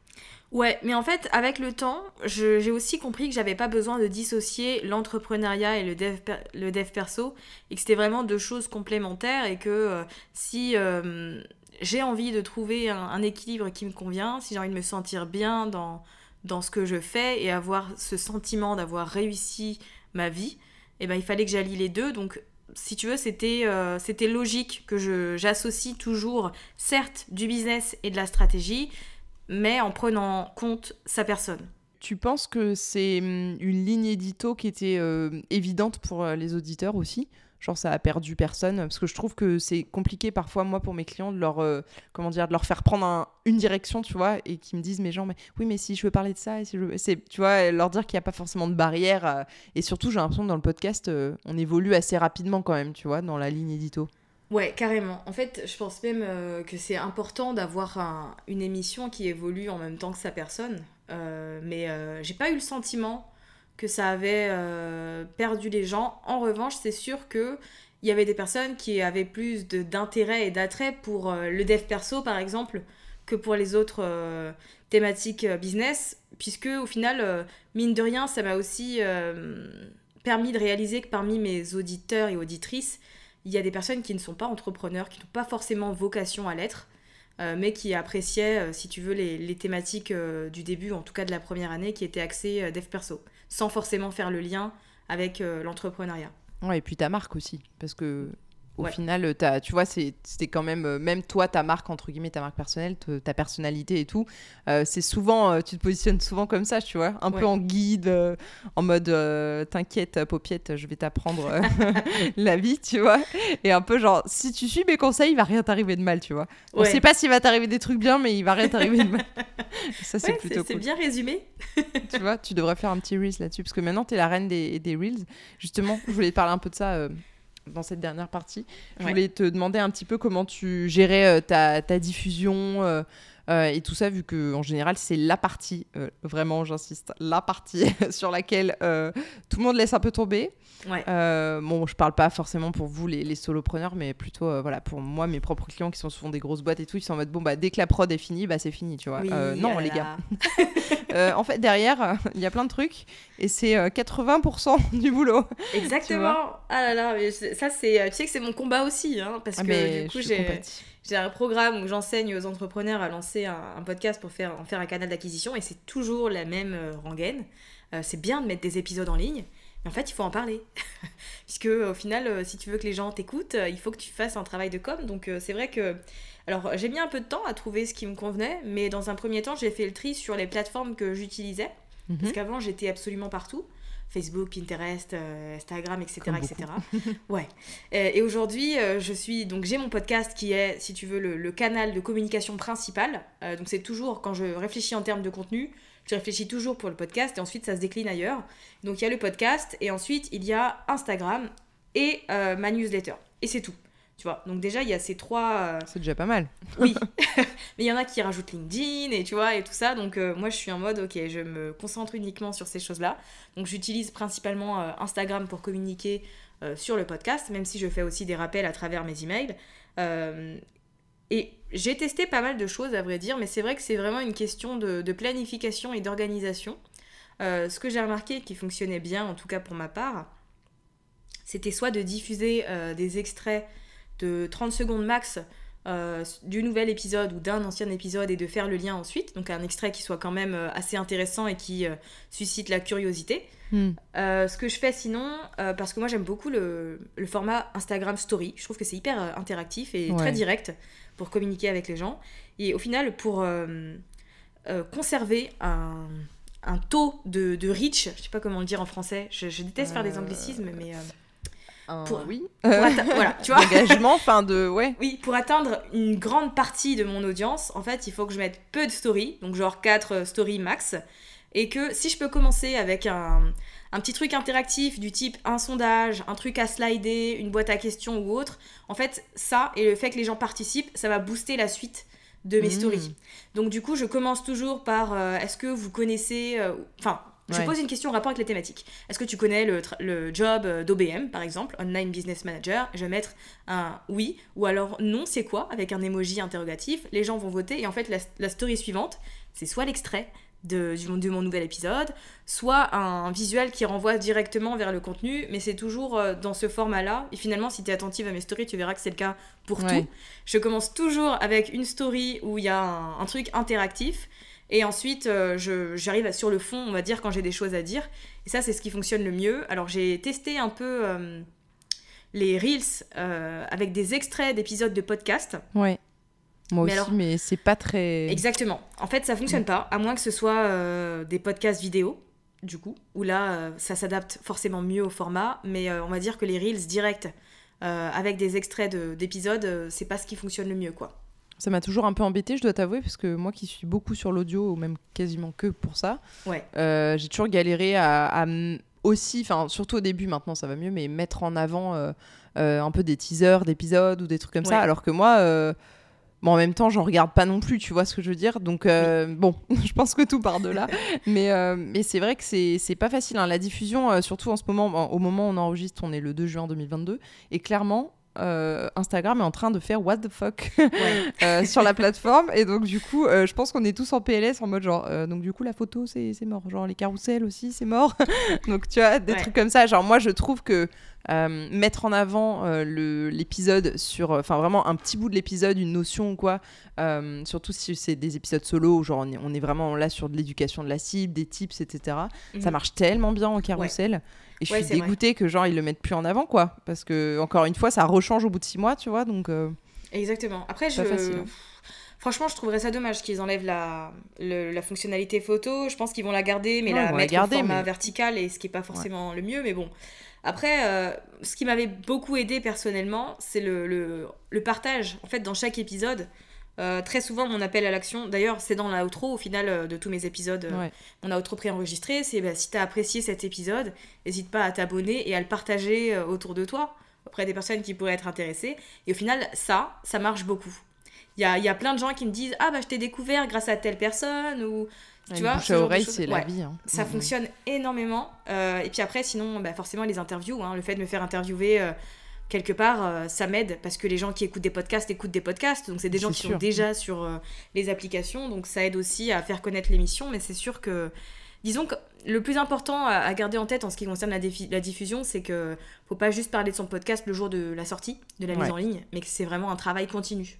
Ouais, mais en fait, avec le temps, j'ai aussi compris que j'avais pas besoin de dissocier l'entrepreneuriat et le dev, perso et que c'était vraiment deux choses complémentaires et que euh, si j'ai envie de trouver un équilibre qui me convient, si j'ai envie de me sentir bien dans dans ce que je fais et avoir ce sentiment d'avoir réussi ma vie, eh ben, il fallait que j'allie les deux. Donc, si tu veux, c'était euh, logique que j'associe toujours, certes, du business et de la stratégie, mais en prenant compte sa personne. Tu penses que c'est hum, une ligne édito qui était euh, évidente pour euh, les auditeurs aussi? Genre ça a perdu personne parce que je trouve que c'est compliqué parfois moi pour mes clients de leur euh, comment dire de leur faire prendre une direction tu vois et qui me disent mais genre mais oui mais si je veux parler de ça et si je tu vois leur dire qu'il n'y a pas forcément de barrière euh, et surtout j'ai l'impression que dans le podcast euh, on évolue assez rapidement quand même tu vois dans la ligne édito Ouais, carrément. En fait, je pense même que c'est important d'avoir une émission qui évolue en même temps que sa personne. mais j'ai pas eu le sentiment que ça avait euh, perdu les gens. En revanche, c'est sûr que il y avait des personnes qui avaient plus d'intérêt et d'attrait pour euh, le dev perso, par exemple, que pour les autres euh, thématiques business, puisque au final, mine de rien, ça m'a aussi permis de réaliser que parmi mes auditeurs et auditrices, il y a des personnes qui ne sont pas entrepreneurs, qui n'ont pas forcément vocation à l'être, mais qui appréciaient, si tu veux, les, les thématiques du début, en tout cas de la première année, qui étaient axées dev perso sans forcément faire le lien avec euh, l'entrepreneuriat. Ouais, et puis ta marque aussi, parce que au final, as, tu vois, c'était quand même, euh, même toi, ta marque, entre guillemets, ta marque personnelle, ta personnalité et tout, euh, c'est souvent, euh, tu te positionnes souvent comme ça, tu vois, un peu en guide, en mode t'inquiète, paupiette, je vais t'apprendre [LAUGHS] la vie, tu vois, et un peu genre, si tu suis mes conseils, il va rien t'arriver de mal, tu vois. On sait pas s'il va t'arriver des trucs bien, mais il va rien t'arriver de mal. [LAUGHS] ça, c'est plutôt cool. C'est bien résumé. tu vois, tu devrais faire un petit Reels là-dessus, parce que maintenant, tu es la reine des, des Reels. Justement, je voulais parler un peu de ça dans cette dernière partie. Je voulais te demander un petit peu comment tu gérais euh, ta, ta, diffusion. Euh, et tout ça, vu que en général, c'est la partie, vraiment, j'insiste, la partie [LAUGHS] sur laquelle tout le monde laisse un peu tomber. Ouais. bon, je parle pas forcément pour vous, les, les solopreneurs, mais plutôt voilà, pour moi, mes propres clients qui sont souvent des grosses boîtes et tout, ils sont en mode bon, bah, dès que la prod est finie, bah, c'est fini, tu vois. non, les gars. [LAUGHS] en fait, derrière, [LAUGHS] il y a plein de trucs et c'est 80% du boulot. Exactement. Ah là là, mais ça, c'est. Tu sais que c'est mon combat aussi, hein, parce ah, que du coup, j'ai. J'ai un programme où j'enseigne aux entrepreneurs à lancer un, podcast pour faire, en faire un canal d'acquisition et c'est toujours la même euh, rengaine. Euh, c'est bien de mettre des épisodes en ligne, mais en fait, il faut en parler. [LAUGHS] Puisque au final, euh, si tu veux que les gens t'écoutent, il faut que tu fasses un travail de com. Donc c'est vrai que. Alors j'ai mis un peu de temps à trouver ce qui me convenait, mais dans un premier temps, j'ai fait le tri sur les plateformes que j'utilisais. Parce mhm. qu'avant, j'étais absolument partout. Facebook, Pinterest, euh, Instagram, etc. etc. [LAUGHS] ouais. Et, aujourd'hui, euh, je suis donc j'ai mon podcast qui est, si tu veux, le, canal de communication principal. Euh, donc c'est toujours quand je réfléchis en termes de contenu, je réfléchis toujours pour le podcast et ensuite ça se décline ailleurs. Donc il y a le podcast et ensuite il y a Instagram et ma newsletter et c'est tout. Tu vois, donc déjà, il y a ces trois. Euh, c'est déjà pas mal. oui. [LAUGHS] [LAUGHS] Mais il y en a qui rajoutent LinkedIn et tu vois, et tout ça. Donc euh, moi, je suis en mode, ok, je me concentre uniquement sur ces choses-là. Donc j'utilise principalement euh, Instagram pour communiquer sur le podcast, même si je fais aussi des rappels à travers mes emails. et j'ai testé pas mal de choses, à vrai dire, mais c'est vrai que c'est vraiment une question de, de planification et d'organisation. ce que j'ai remarqué qui fonctionnait bien, en tout cas pour ma part, c'était soit de diffuser des extraits de 30 secondes max euh, du nouvel épisode ou d'un ancien épisode et de faire le lien ensuite. Donc un extrait qui soit quand même euh, assez intéressant et qui euh, suscite la curiosité. Hmm. ce que je fais sinon, parce que moi j'aime beaucoup le, format Instagram Story, je trouve que c'est hyper interactif et très direct pour communiquer avec les gens. Et au final, pour conserver un, taux de, reach, je sais pas comment le dire en français, je, je déteste faire des anglicismes, mais pour, oui. [LAUGHS] voilà, tu vois. Engagement, enfin de, ouais. Oui, pour atteindre une grande partie de mon audience, en fait, il faut que je mette peu de stories, donc genre 4 euh, stories max, et que si je peux commencer avec un, un petit truc interactif du type un sondage, un truc à slider, une boîte à questions ou autre, en fait, ça et le fait que les gens participent, ça va booster la suite de mes mmh. stories. Donc du coup, je commence toujours par euh, est-ce que vous connaissez, euh, je pose une question en rapport avec les thématiques. Est-ce que tu connais le, le job euh, d'OBM, par exemple, Online Business Manager Je vais mettre un oui ou alors non, c'est quoi Avec un emoji interrogatif. Les gens vont voter et en fait, la, story suivante, c'est soit l'extrait de, du, mon nouvel épisode, soit un, visuel qui renvoie directement vers le contenu, mais c'est toujours euh, dans ce format-là. Et finalement, si tu es attentive à mes stories, tu verras que c'est le cas pour tout. Je commence toujours avec une story où il y a un truc interactif et ensuite, euh, j'arrive sur le fond, on va dire, quand j'ai des choses à dire. Et ça, c'est ce qui fonctionne le mieux. Alors, j'ai testé un peu euh, les Reels euh, avec des extraits d'épisodes de podcast. Ouais. Moi mais aussi, mais c'est pas très. Exactement. En fait, ça fonctionne pas, à moins que ce soit des podcasts vidéo, du coup, où là, ça s'adapte forcément mieux au format. Mais on va dire que les Reels directs avec des extraits d'épisodes, c'est pas ce qui fonctionne le mieux, quoi. Ça m'a toujours un peu embêté, je dois t'avouer, parce que moi qui suis beaucoup sur l'audio, ou même quasiment que pour ça, ouais. Euh, j'ai toujours galéré à, aussi, enfin surtout au début, maintenant ça va mieux, mais mettre en avant euh, euh, un peu des teasers d'épisodes ou des trucs comme ça, alors que moi, bon, en même temps, j'en regarde pas non plus, tu vois ce que je veux dire. Donc bon, [LAUGHS] je pense que tout part de là, [LAUGHS] mais, mais c'est vrai que c'est pas facile. Hein. La diffusion, surtout en ce moment, au moment où on enregistre, on est le 2 juin 2022, et clairement, euh, Instagram est en train de faire what the fuck [LAUGHS] [LAUGHS] euh, sur la plateforme. Et donc, du coup, euh, je pense qu'on est tous en PLS en mode genre, donc du coup, la photo, c'est mort. Genre, les carousels aussi, c'est mort. [LAUGHS] donc, tu vois, des trucs comme ça. Genre, moi, je trouve que mettre en avant l'épisode sur, enfin, vraiment un petit bout de l'épisode, une notion ou quoi, surtout si c'est des épisodes solo, genre, on est, vraiment là sur de l'éducation de la cible, des tips, etc. Ça mhm. marche tellement bien en carrousel. Et je suis dégoûtée que genre ils le mettent plus en avant quoi, parce que encore une fois ça rechange au bout de six mois, tu vois, donc. Euh, Exactement. Après je. Hein. Franchement, je trouverais ça dommage qu'ils enlèvent la, la fonctionnalité photo. Je pense qu'ils vont la garder, mais la mettre garder, format vertical, et ce qui est pas forcément le mieux. Mais bon, après, euh, ce qui m'avait beaucoup aidé personnellement, c'est le, le, le, partage. En fait, dans chaque épisode, euh, très souvent, mon appel à l'action, d'ailleurs, c'est dans la outro au final euh, de tous mes épisodes, euh, mon outro préenregistré, c'est bah, si tu as apprécié cet épisode, n'hésite pas à t'abonner et à le partager autour de toi, auprès des personnes qui pourraient être intéressées. Et au final, ça, ça marche beaucoup. Il y a, y a plein de gens qui me disent Ah, bah, je t'ai découvert grâce à telle personne, ou. Tu vois, bouche à oreille, c'est la vie. Hein. Ça fonctionne énormément. Euh, et puis après, sinon, bah, forcément, les interviews, hein, le fait de me faire interviewer euh, quelque part, euh, ça m'aide parce que les gens qui écoutent des podcasts écoutent des podcasts. Donc, c'est des gens qui sûr. sont déjà sur les applications. Donc, ça aide aussi à faire connaître l'émission. Mais c'est sûr que, disons que le plus important à, à garder en tête en ce qui concerne la, diffusion, c'est que faut pas juste parler de son podcast le jour de la sortie, de la mise en ligne, mais que c'est vraiment un travail continu.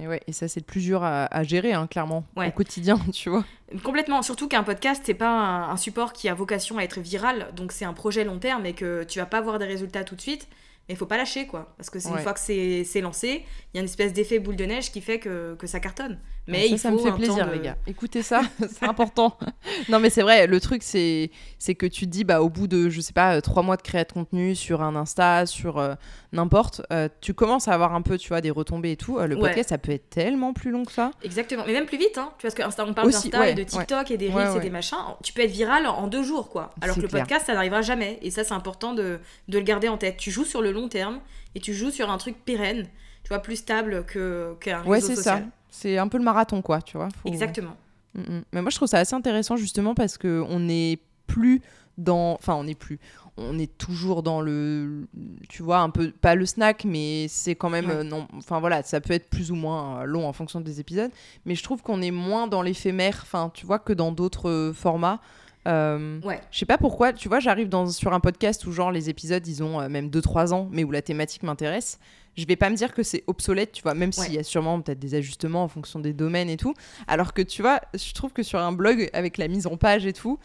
Et, ouais, et ça, c'est le plus dur à, à gérer, hein, clairement, Ouais. au quotidien, [LAUGHS] tu vois. Complètement, surtout qu'un podcast, c'est pas un, un support qui a vocation à être viral, donc c'est un projet long terme et que tu vas pas voir des résultats tout de suite, mais il faut pas lâcher quoi, parce que c'est une fois que c'est c'est lancé, il y a une espèce d'effet boule de neige qui fait que, que ça cartonne. Mais ça, il ça me fait plaisir, de- les gars. Écoutez ça, [LAUGHS] c'est important. [LAUGHS] non, mais c'est vrai, le truc, c'est c'est que tu te dis, bah, au bout de, je sais pas, euh, trois mois de créer de contenu sur un Insta, sur euh, n'importe, euh, tu commences à avoir un peu, tu vois, des retombées et tout. Euh, le Ouais. podcast, ça peut être tellement plus long que ça. Exactement, mais même plus vite, hein. tu vois, parce qu'Insta, on parle d'Insta ouais, et de ouais. TikTok et des Ouais, Reels et ouais. des machins, tu peux être viral en deux jours quoi. Alors que le clair. podcast, ça n'arrivera jamais, et ça c'est important de, de le garder en tête. Tu joues sur le long terme et tu joues sur un truc pérenne, tu vois, plus stable que- qu'un Ouais, réseau c'est ça. C'est un peu le marathon, quoi, tu vois. Faut- Exactement. Mm, mm. Mais moi, je trouve ça assez intéressant justement parce que on n'est plus dans. Enfin, on n'est plus. On est toujours dans le. Tu vois, un peu. Pas le snack, mais c'est quand même. Ouais. euh, non. Enfin, voilà, ça peut être plus ou moins euh, long en fonction des épisodes. Mais je trouve qu'on est moins dans l'éphémère, enfin, tu vois, que dans d'autres euh, formats. Euh, Ouais. je sais pas pourquoi, tu vois, j'arrive dans, sur un podcast où genre les épisodes, ils ont euh, même 2-3 ans, mais où la thématique m'intéresse. Je vais pas me dire que c'est obsolète, tu vois, même s'il y a sûrement peut-être des ajustements en fonction des domaines et tout. Alors que tu vois, je trouve que sur un blog, avec la mise en page et tout,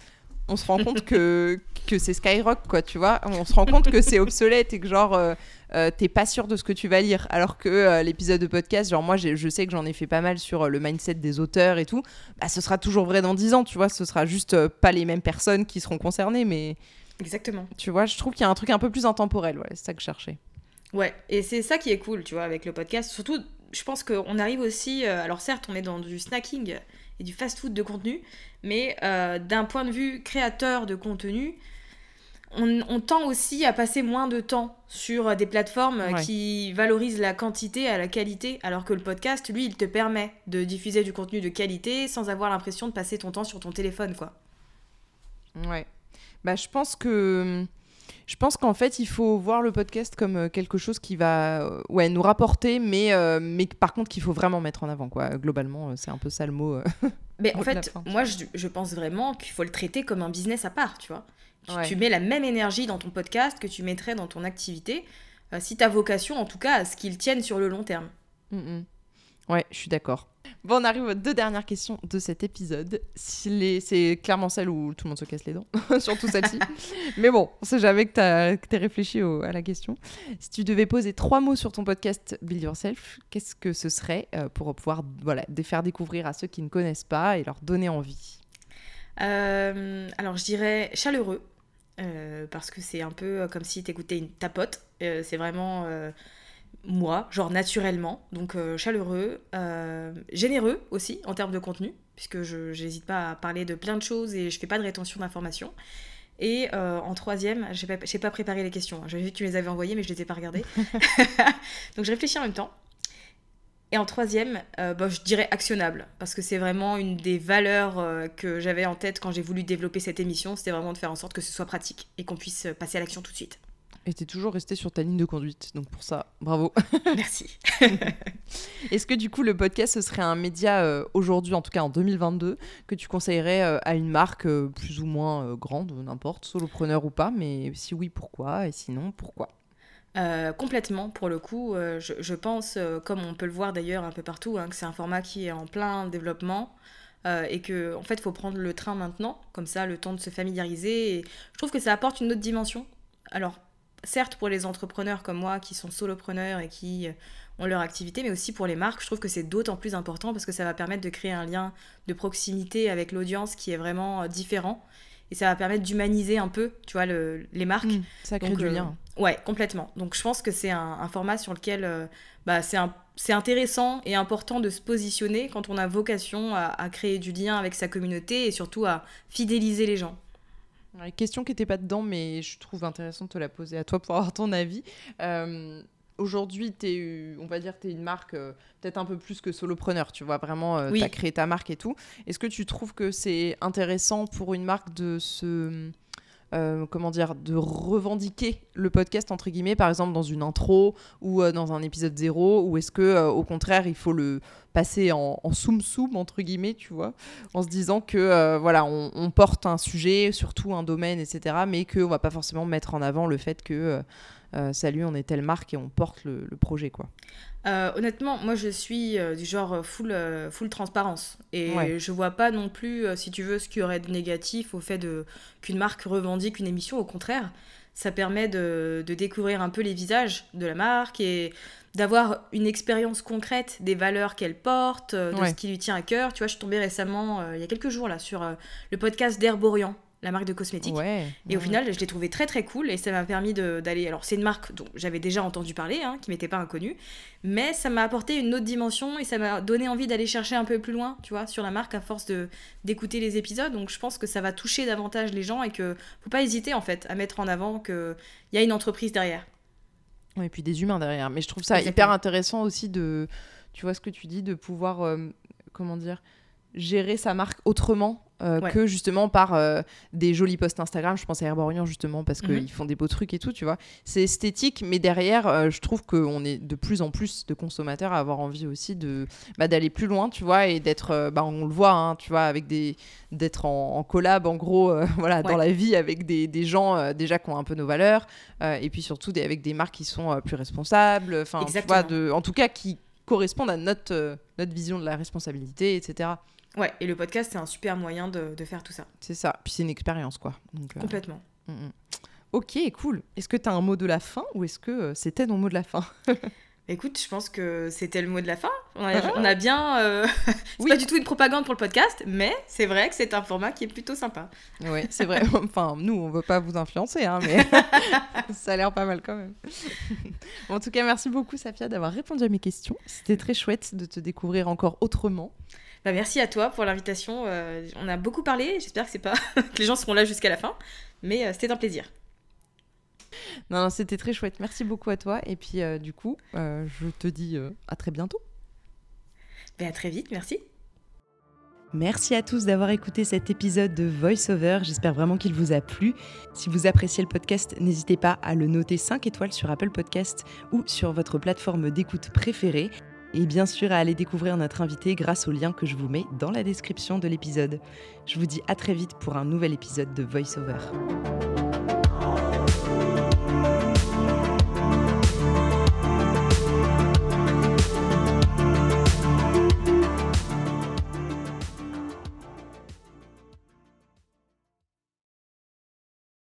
on se rend [LAUGHS] compte que, que c'est Skyrock, quoi, tu vois. On se rend compte que c'est obsolète et que genre, euh, euh, t'es pas sûr de ce que tu vas lire. Alors que euh, l'épisode de podcast, genre moi, je sais que j'en ai fait pas mal sur euh, le mindset des auteurs et tout. Bah, ce sera toujours vrai dans 10 ans, tu vois. Ce sera juste pas les mêmes personnes qui seront concernées, mais Exactement. tu vois, je trouve qu'il y a un truc un peu plus intemporel, ouais, c'est ça que je cherchais. Ouais, et c'est ça qui est cool, tu vois, avec le podcast. Surtout, je pense qu'on arrive aussi. euh, alors, certes, on est dans du snacking et du fast-food de contenu, mais euh, d'un point de vue créateur de contenu, on, on tend aussi à passer moins de temps sur des plateformes Ouais. qui valorisent la quantité à la qualité, alors que le podcast, lui, il te permet de diffuser du contenu de qualité sans avoir l'impression de passer ton temps sur ton téléphone, quoi. Ouais. Bah, je pense que. Je pense qu'en fait, il faut voir le podcast comme euh, quelque chose qui va euh, ouais, nous rapporter, mais, euh, mais par contre qu'il faut vraiment mettre en avant. Quoi. Globalement, c'est un peu ça le mot. [LAUGHS] Mais en [LAUGHS] fait, moi, je, je pense vraiment qu'il faut le traiter comme un business à part, tu vois. Tu, Ouais. tu mets la même énergie dans ton podcast que tu mettrais dans ton activité, euh, si ta vocation, en tout cas, à ce qu'il tienne sur le long terme. Mm, mm. Ouais, je suis d'accord. Bon, on arrive aux deux dernières questions de cet épisode. C'est clairement celle où tout le monde se casse les dents, [LAUGHS] surtout celle-ci. Mais bon, on sait jamais que que t'aies réfléchi à la question. Si tu devais poser trois mots sur ton podcast Build Yourself, qu'est-ce que ce serait euh, pour pouvoir voilà, faire découvrir à ceux qui ne connaissent pas et leur donner envie? Euh, alors, je dirais chaleureux, euh, parce que c'est un peu comme si t'écoutais une tapote. C'est vraiment moi, genre naturellement. Donc, euh, chaleureux, euh, généreux aussi en termes de contenu, puisque je n'hésite pas à parler de plein de choses et je fais pas de rétention d'informations. Et euh, en troisième, pas, j'ai pas préparé les questions. hein. J'avais vu que tu les avais envoyées, mais je les ai pas regardées. [LAUGHS] Donc, je réfléchis en même temps. Et en troisième, bah, je dirais actionnable, parce que c'est vraiment une des valeurs que j'avais en tête quand j'ai voulu développer cette émission, c'était vraiment de faire en sorte que ce soit pratique et qu'on puisse passer à l'action tout de suite. Et t'es toujours resté sur ta ligne de conduite, donc pour ça, bravo. [LAUGHS] Merci. [LAUGHS] Est-ce que du coup le podcast ce serait un média euh, aujourd'hui, en tout cas en 2022, que tu conseillerais euh, à une marque euh, plus ou moins grande, n'importe, solopreneur ou pas, mais si oui, pourquoi Et sinon, pourquoi? Euh, complètement, pour le coup, euh, je, je pense, euh, comme on peut le voir d'ailleurs un peu partout, hein, que c'est un format qui est en plein développement. et que en fait faut prendre le train maintenant comme ça le temps de se familiariser et je trouve que ça apporte une autre dimension alors certes pour les entrepreneurs comme moi qui sont solopreneurs et qui euh, ont leur activité mais aussi pour les marques je trouve que c'est d'autant plus important parce que ça va permettre de créer un lien de proximité avec l'audience qui est vraiment euh, différent et ça va permettre d'humaniser un peu tu vois le- les marques Hmm, Ça crée donc, du euh, lien. Ouais, complètement. Donc je pense que c'est un, un format sur lequel euh, bah, c'est intéressant et important de se positionner quand on a vocation à, à créer du lien avec sa communauté et surtout à fidéliser les gens. Ouais, question qui n'était pas dedans, mais je trouve intéressant de te la poser à toi pour avoir ton avis. Euh, aujourd'hui, on va dire, tu es une marque peut-être un peu plus que solopreneur, tu vois, vraiment, tu as créé ta marque et tout. Est-ce que tu trouves que c'est intéressant pour une marque de se euh, comment dire, de revendiquer le podcast entre guillemets, par exemple dans une intro ou euh, dans un épisode zéro, ou est-ce que euh, au contraire il faut le passer en, soum soum entre guillemets, tu vois, en se disant que voilà, on, porte un sujet, surtout un domaine, etc., mais qu'on va pas forcément mettre en avant le fait que salut, on est telle marque et on porte le, le projet, quoi. Euh, honnêtement, moi je suis euh, du genre euh, full, full transparence. Et je vois pas non plus, si tu veux, ce qu'il y aurait de négatif au fait de, qu'une marque revendique une émission. Au contraire, ça permet de, de, découvrir un peu les visages de la marque et d'avoir une expérience concrète des valeurs qu'elle porte, de ce qui lui tient à cœur. Tu vois, je suis tombée récemment, il y a quelques jours, là, sur le podcast d'Herborian la marque de cosmétiques. et au final, je l'ai trouvé très très cool et ça m'a permis d'aller. Alors, c'est une marque dont j'avais déjà entendu parler, hein, qui m'était pas inconnue, mais ça m'a apporté une autre dimension et ça m'a donné envie d'aller chercher un peu plus loin, tu vois, sur la marque à force d'écouter les épisodes. Donc, je pense que ça va toucher davantage les gens et que faut pas hésiter en fait à mettre en avant qu'il y a une entreprise derrière. et puis des humains derrière. Mais je trouve ça hyper intéressant aussi de, tu vois ce que tu dis, de pouvoir, euh, comment dire, gérer sa marque autrement euh, que justement par euh, des jolis posts Instagram. Je pense à Herborian justement parce qu'ils mhm. font des beaux trucs et tout, tu vois. C'est esthétique, mais derrière, euh, je trouve qu'on est de plus en plus de consommateurs à avoir envie aussi de bah, d'aller plus loin, tu vois, et d'être, bah, on le voit, hein, tu vois, avec des d'être en, collab en gros, [LAUGHS] voilà, dans la vie avec des, des gens déjà qui ont un peu nos valeurs, et puis surtout des, avec des marques qui sont plus responsables, enfin, tu vois, de, en tout cas qui correspondent à notre notre vision de la responsabilité, etc. Ouais, et le podcast, c'est un super moyen de, de faire tout ça. C'est ça. Puis c'est une expérience, quoi. Donc, euh, Complètement. Mm, mm. Ok, cool. Est-ce que tu as un mot de la fin ou est-ce que euh, c'était ton mot de la fin [LAUGHS] Écoute, je pense que c'était le mot de la fin. On a, bien. Euh... [LAUGHS] c'est pas du tout une propagande pour le podcast, mais c'est vrai que c'est un format qui est plutôt sympa. Oui, c'est vrai. [LAUGHS] enfin, nous, on veut pas vous influencer, hein, mais ça a l'air pas mal quand même. en tout cas, merci beaucoup, Safia, d'avoir répondu à mes questions. C'était très chouette de te découvrir encore autrement. Bah, merci à toi pour l'invitation. Euh, on a beaucoup parlé. J'espère que c'est pas [LAUGHS] que les gens seront là jusqu'à la fin, mais euh, c'était un plaisir. Non, c'était très chouette. Merci beaucoup à toi. Et puis, euh, du coup, je te dis à très bientôt. Ben, à très vite. Merci. Merci à tous d'avoir écouté cet épisode de VoiceOver. J'espère vraiment qu'il vous a plu. Si vous appréciez le podcast, n'hésitez pas à le noter 5 étoiles sur Apple Podcast ou sur votre plateforme d'écoute préférée et bien sûr à aller découvrir notre invité grâce au lien que je vous mets dans la description de l'épisode. Je vous dis à très vite pour un nouvel épisode de VoiceOver.